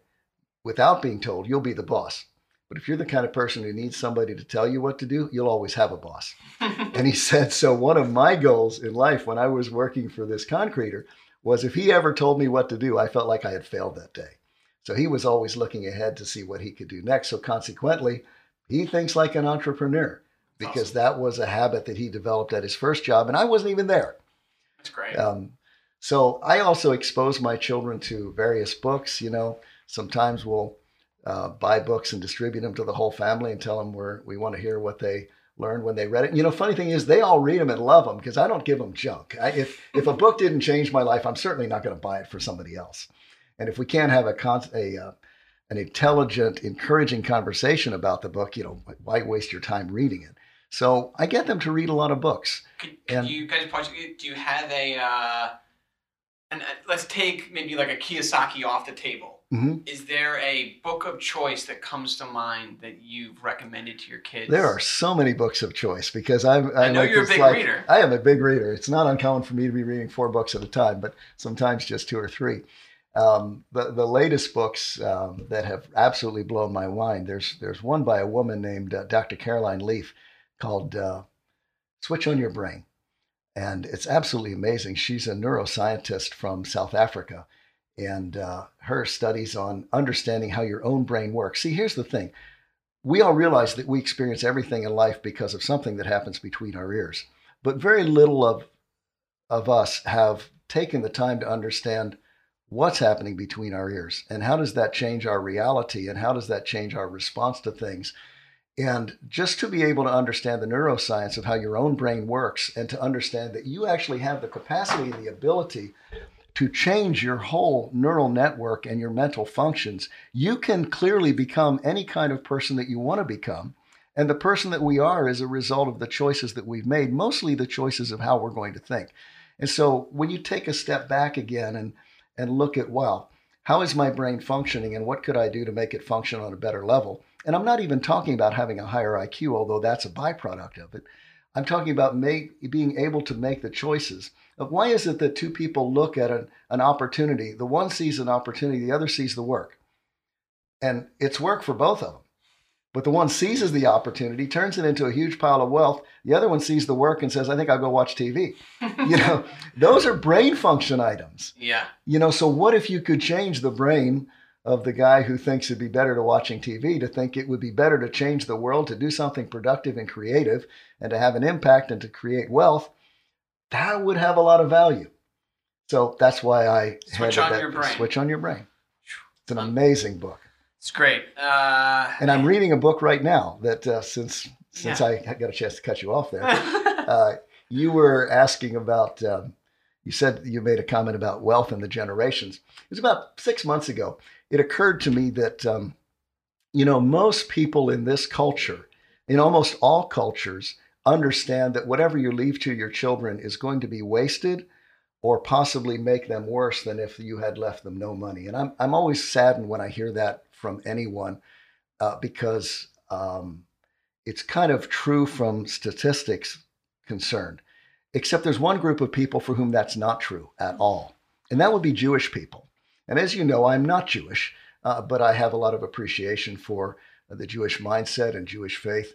without being told, you'll be the boss. But if you're the kind of person who needs somebody to tell you what to do, you'll always have a boss. and he said, So one of my goals in life when I was working for this concreter was if he ever told me what to do, I felt like I had failed that day. So he was always looking ahead to see what he could do next. So consequently, he thinks like an entrepreneur because that was a habit that he developed at his first job. And I wasn't even there. That's great. Um, so I also expose my children to various books. You know, sometimes we'll uh, buy books and distribute them to the whole family and tell them we're, we want to hear what they learned when they read it. You know, funny thing is they all read them and love them because I don't give them junk. I, if if a book didn't change my life, I'm certainly not going to buy it for somebody else. And if we can't have a con- a uh, an intelligent, encouraging conversation about the book, you know, why waste your time reading it? So I get them to read a lot of books. Could, could And- you guys do you have a uh, and uh, let's take maybe like a Kiyosaki off the table. Mhm. Is there a book of choice that comes to mind that you've recommended to your kids? There are so many books of choice because I'm. I know like you're a big like- reader. I am a big reader. It's not uncommon for me to be reading four books at a time, but sometimes just two or three. Um, the the latest books um, that have absolutely blown my mind. There's there's one by a woman named uh, Dr. Caroline Leaf called uh, "Switch on Your Brain," and it's absolutely amazing. She's a neuroscientist from South Africa, and uh, her studies on understanding how your own brain works. See, here's the thing: we all realize that we experience everything in life because of something that happens between our ears, but very little of of us have taken the time to understand what's happening between our ears. And how does that change our reality? And how does that change our response to things and just to be able to understand the neuroscience of how your own brain works and to understand that you actually have the capacity and the ability to change your whole neural network and your mental functions, you can clearly become any kind of person that you want to become. And the person that we are is a result of the choices that we've made, mostly the choices of how we're going to think. And so when you take a step back again and and look at, well, how is my brain functioning and what could I do to make it function on a better level? And I'm not even talking about having a higher IQ, although that's a byproduct of it. I'm talking about make, being able to make the choices of why is it that two people look at an, an opportunity, the one sees an opportunity, the other sees the work. And it's work for both of them. But the one seizes the opportunity, turns it into a huge pile of wealth. The other one sees the work and says, I think I'll go watch TV. you know, those are brain function items. Yeah. You know, so what if you could change the brain of the guy who thinks it'd be better to watching TV to think it would be better to change the world, to do something productive and creative, and to have an impact and to create wealth? That would have a lot of value. So that's why I switch on that, your brain. Switch on your brain. It's an amazing book. It's great. Uh, and I'm reading a book right now that uh, since since yeah. I got a chance to cut you off there, uh, you were asking about. Um, you said you made a comment about wealth and the generations. It was about six months ago. It occurred to me that um, you know most people in this culture, in almost all cultures, understand that whatever you leave to your children is going to be wasted or possibly make them worse than if you had left them no money. And I'm, I'm always saddened when I hear that from anyone uh, because um, it's kind of true from statistics concerned, except there's one group of people for whom that's not true at all, and that would be Jewish people. And as you know, I'm not Jewish, uh, but I have a lot of appreciation for the Jewish mindset and Jewish faith.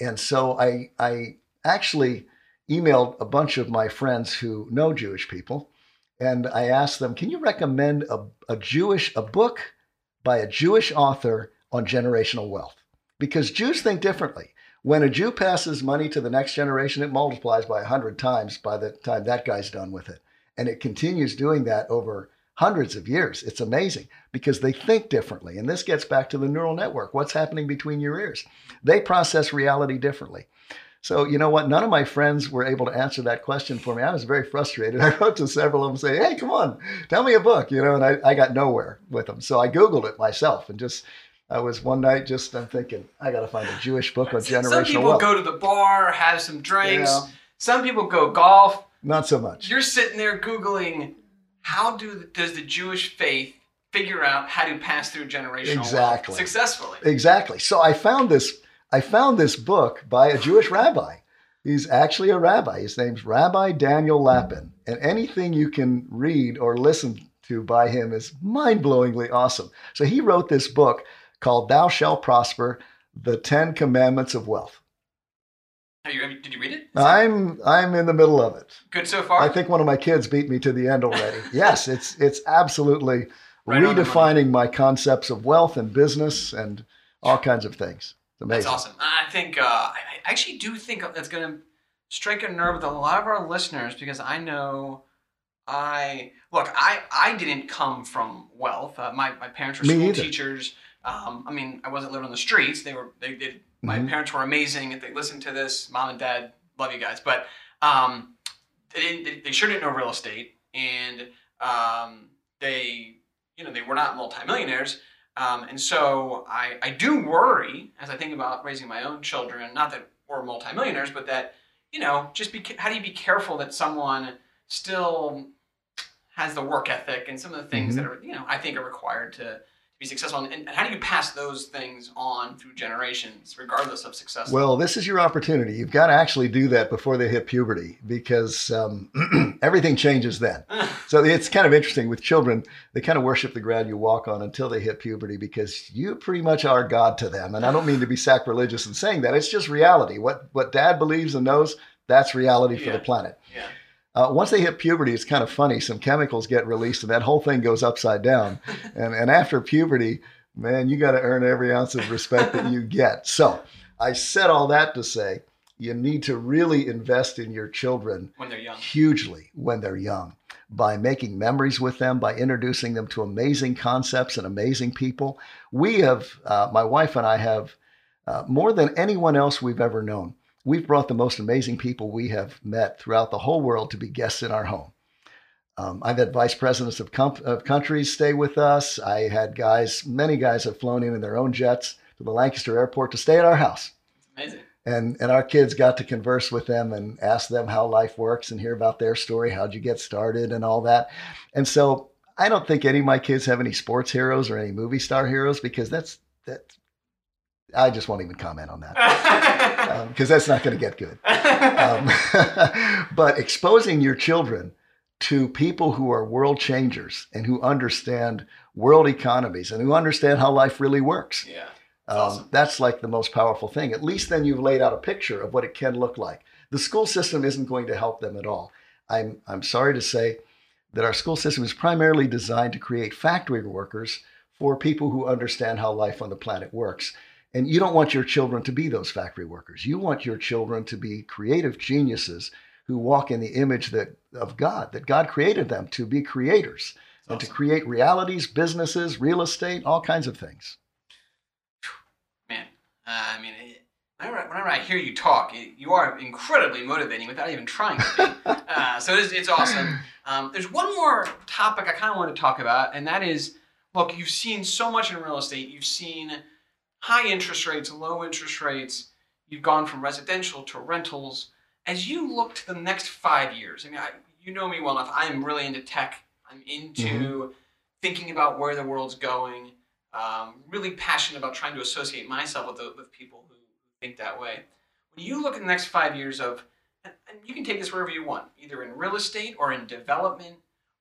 And so I, I actually emailed a bunch of my friends who know Jewish people, and I asked them, "Can you recommend a, a Jewish a book by a Jewish author on generational wealth?" Because Jews think differently. When a Jew passes money to the next generation, it multiplies by a hundred times by the time that guy's done with it, and it continues doing that over hundreds of years. It's amazing because they think differently. And this gets back to the neural network. What's happening between your ears? They process reality differently. So, you know what? None of my friends were able to answer that question for me. I was very frustrated. I wrote to several of them saying, hey, come on, tell me a book, you know, and I, I got nowhere with them. So I Googled it myself and just, I was one night just, I'm thinking, I got to find a Jewish book on generational Some people wealth. go to the bar, have some drinks. Yeah. Some people go golf. Not so much. You're sitting there Googling, how do does the Jewish faith figure out how to pass through generational exactly. wealth successfully? Exactly. So I found this I found this book by a Jewish rabbi. He's actually a rabbi. His name's Rabbi Daniel Lapin. And anything you can read or listen to by him is mind blowingly awesome. So he wrote this book called Thou Shalt Prosper The Ten Commandments of Wealth. You, did you read it? I'm I'm in the middle of it. Good so far. I think one of my kids beat me to the end already. yes, it's it's absolutely right redefining my concepts of wealth and business and all kinds of things. It's amazing. That's awesome. I think uh, I actually do think that's going to strike a nerve with a lot of our listeners because I know I look. I I didn't come from wealth. Uh, my my parents were Me school either. teachers. Um, I mean, I wasn't living on the streets. They were. They did. My Mhm. parents were amazing. If they listened to this, mom and dad, love you guys. But um, they didn't. They, sure didn't know real estate, and um, they, you know, they were not multimillionaires. Um, and so I, I do worry as I think about raising my own children, not that we're multimillionaires, but that, you know, just be, how do you be careful that someone still has the work ethic and some of the things Mhm. that are, you know, I think are required to be successful? And, and how do you pass those things on through generations, regardless of success? Well, this is your opportunity. You've got to actually do that before they hit puberty because um, everything changes then. so it's kind of interesting with children. They kind of worship the ground you walk on until they hit puberty because you pretty much are God to them. And I don't mean to be sacrilegious in saying that. It's just reality. What what Dad believes and knows, that's reality for Yeah. the planet. yeah. Uh, once they hit puberty, it's kind of funny. Some chemicals get released, and that whole thing goes upside down. and and after puberty, man, you got to earn every ounce of respect that you get. So I said all that to say you need to really invest in your children When they're young. hugely when they're young by making memories with them, by introducing them to amazing concepts and amazing people. We have, uh, my wife and I have, uh, more than anyone else we've ever known, we've brought the most amazing people we have met throughout the whole world to be guests in our home. Um, I've had vice presidents of, com- of countries stay with us. I had guys, many guys have flown in in their own jets to the Lancaster airport to stay at our house It's amazing. and and our kids got to converse with them and ask them how life works and hear about their story how'd you get started and all that and so i don't think any of my kids have any sports heroes or any movie star heroes because that's that i just won't even comment on that because that's not going to get good um, but exposing your children to people who are world changers and who understand world economies and who understand how life really works yeah. um, awesome. That's like the most powerful thing. At least then you've laid out a picture of what it can look like. The school system isn't going to help them at all. I'm, I'm sorry to say that our school system is primarily designed to create factory workers for people who understand how life on the planet works. And you don't want your children to be those factory workers. You want your children to be creative geniuses who walk in the image that of God, that God created them to be creators and to create realities, businesses, real estate, all kinds of things. Man, uh, I mean, it, whenever, whenever I hear you talk, it, you are incredibly motivating without even trying to be. uh, so it is, it's awesome. Um, there's one more topic I kind of want to talk about, and that is look, you've seen so much in real estate. You've seen high interest rates, low interest rates. You've gone from residential to rentals. As you look to the next five years, I mean, I, you know me well enough. I'm really into tech. I'm into thinking about where the world's going. Um, really passionate about trying to associate myself with, the, with people who think that way. When you look at the next five years of, and and you can take this wherever you want, either in real estate or in development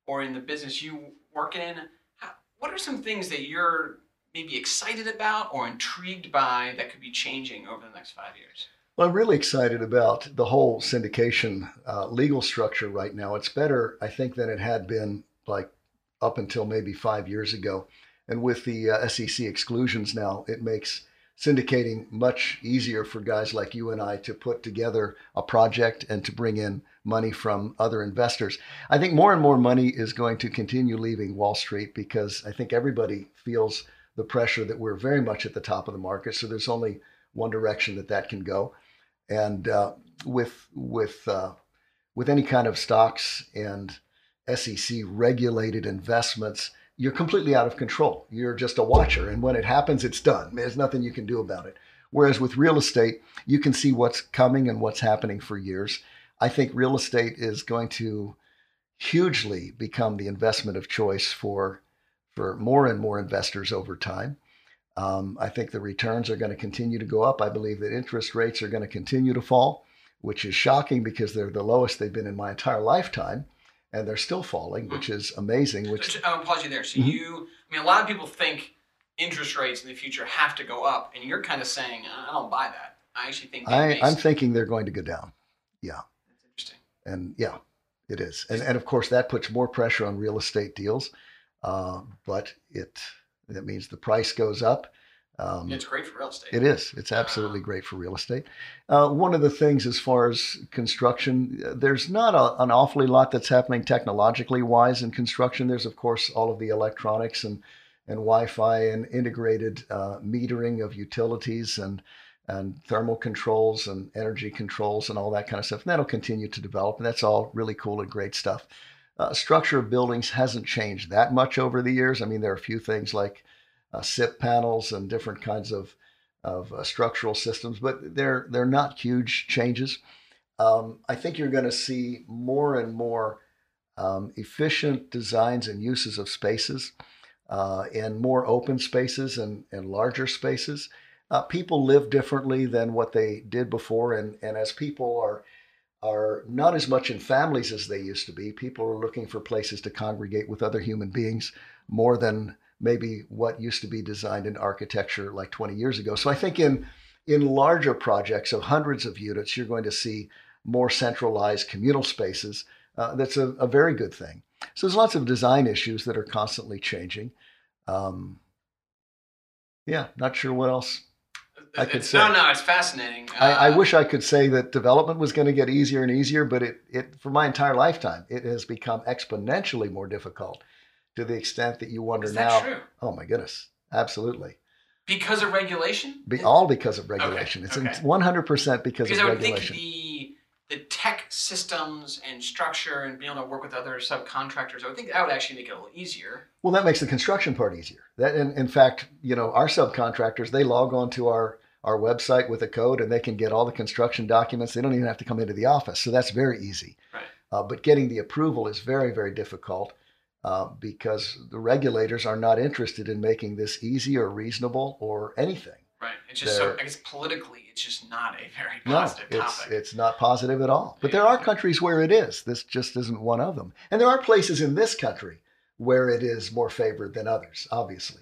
or in the business you work in. How, what are some things that you're maybe excited about or intrigued by that could be changing over the next five years? Well, I'm really excited about the whole syndication uh, legal structure right now. It's better, I think, than it had been like up until maybe five years ago. And with the uh, SEC exclusions now, it makes syndicating much easier for guys like you and I to put together a project and to bring in money from other investors. I think more and more money is going to continue leaving Wall Street because I think everybody feels the pressure that we're very much at the top of the market. So there's only one direction that that can go. And uh, with with uh, with any kind of stocks and SEC regulated investments, you're completely out of control. You're just a watcher, and when it happens, it's done. There's nothing you can do about it. Whereas with real estate, you can see what's coming and what's happening for years. I think real estate is going to hugely become the investment of choice for for more and more investors over time. Um, I think the returns are going to continue to go up. I believe that interest rates are going to continue to fall, which is shocking because they're the lowest they've been in my entire lifetime, and they're still falling, which is amazing. Which So, I'll pause you there. So Mhm. you, I mean, a lot of people think interest rates in the future have to go up, and you're kind of saying, I don't buy that. I actually think I, I'm thinking they're going to go down. Yeah. That's interesting. And yeah, it is. And, and of course, that puts more pressure on real estate deals. Uh, but it that means the price goes up. Um, It's great for real estate. It is. It's absolutely great for real estate. Uh, one of the things, as far as construction, uh, there's not a, an awfully lot that's happening technologically wise in construction. There's, of course, all of the electronics and and Wi-Fi and integrated uh, metering of utilities and and thermal controls and energy controls and all that kind of stuff. And that'll continue to develop. And that's all really cool and great stuff. Uh, structure of buildings hasn't changed that much over the years. I mean, there are a few things like uh, SIP panels and different kinds of of uh, structural systems, but they're they're not huge changes. Um, I think you're going to see more and more um, efficient designs and uses of spaces. uh, in more open spaces and, and larger spaces. Uh, people live differently than what they did before, and, and as people are are not as much in families as they used to be, people are looking for places to congregate with other human beings more than maybe what used to be designed in architecture like 20 years ago. So I think in in larger projects of hundreds of units, you're going to see more centralized communal spaces. Uh, that's a, a, very good thing. So there's lots of design issues that are constantly changing. Um, yeah, not sure what else I could say. No, no, it's fascinating. Uh, I, I, uh, wish I could say that development was going to get easier and easier, but it, it for my entire lifetime, it has become exponentially more difficult to the extent that you wonder Is now. True? Oh my goodness, absolutely. Because of regulation? Be, all because of regulation. Okay, it's hundred percent because, of regular. because of I would regulation. Think the the tech systems and structure and being able to work with other subcontractors, I would think that would actually make it a little easier. Well, that makes the construction part easier. That, in, in fact, you know, our subcontractors they log on to our our website with a code and they can get all the construction documents. They don't even have to come into the office, so that's very easy. Right. Uh, but getting the approval is very very difficult. Uh, because the regulators are not interested in making this easy or reasonable or anything. Right. It's just They're, so, I guess politically, it's just not a very positive no, it's, topic. It's not positive at all. But yeah. there are countries where it is. This just isn't one of them. And there are places in this country where it is more favored than others, obviously.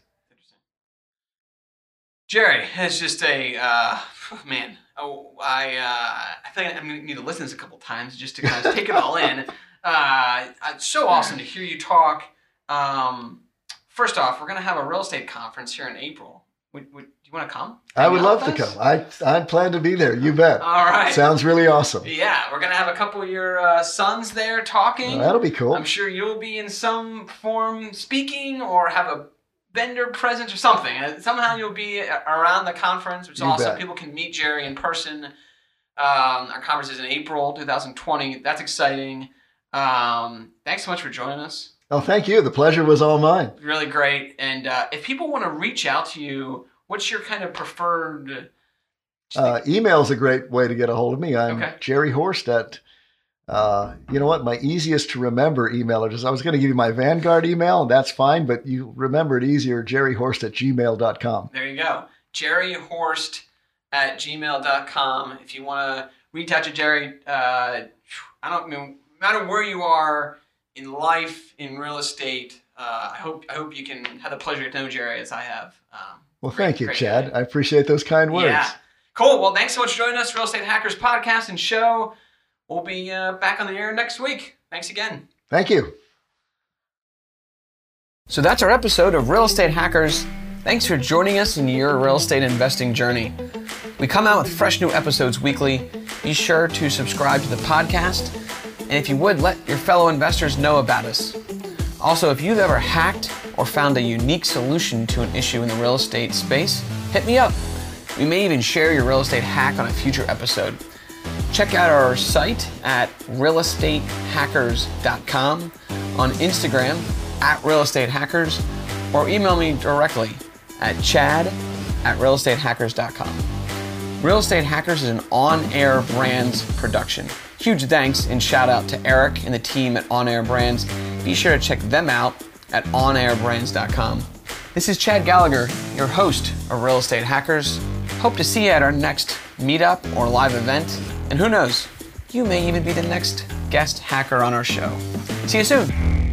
Jerry, it's just a, uh, man, oh, I, uh, I feel like I need to listen to this a couple times just to kind of take it all in. Uh, it's so awesome to hear you talk. Um, first off, we're going to have a real estate conference here in April. Would, would you want to come? I would love to come. I I plan to be there. You bet. All right. Sounds really awesome. Yeah, we're gonna have a couple of your uh, sons there talking. Well, that'll be cool. I'm sure you'll be in some form speaking or have a vendor presence or something. Uh, somehow you'll be around the conference, which is you awesome. Bet. People can meet Jerry in person. Um, our conference is in April 2020. That's exciting. Um, thanks so much for joining us. Oh, thank you. The pleasure was all mine. Really great. And uh, if people want to reach out to you, what's your kind of preferred? Uh, email is a great way to get a hold of me. I'm Okay. Jerry Horst at, uh, you know what, my easiest to remember email address. I was going to give you my Vanguard email, and that's fine, but you remember it easier, jerryhorst at gmail.com. There you go. Jerry Horst at gmail.com. If you want to reach out to Jerry, uh, I don't know, no matter where you are in life, in real estate, uh, I hope I hope you can have the pleasure to know Jerry as I have. Um, Well, great- thank you, Chad. guy. I appreciate those kind words. Yeah. Cool. Well, thanks so much for joining us, Real Estate Hackers podcast and show. We'll be uh, back on the air next week. Thanks again. Thank you. So that's our episode of Real Estate Hackers. Thanks for joining us in your real estate investing journey. We come out with fresh new episodes weekly. Be sure to subscribe to the podcast. And if you would, let your fellow investors know about us. Also, if you've ever hacked or found a unique solution to an issue in the real estate space, hit me up. We may even share your real estate hack on a future episode. Check out our site at realestatehackers.com, on Instagram at realestatehackers, or email me directly at chad at realestatehackers.com. Real Estate Hackers is an on air brands production. Huge thanks and shout out to Eric and the team at On Air Brands. Be sure to check them out at onairbrands.com. This is Chad Gallagher, your host of Real Estate Hackers. Hope to see you at our next meetup or live event. And who knows, you may even be the next guest hacker on our show. See you soon.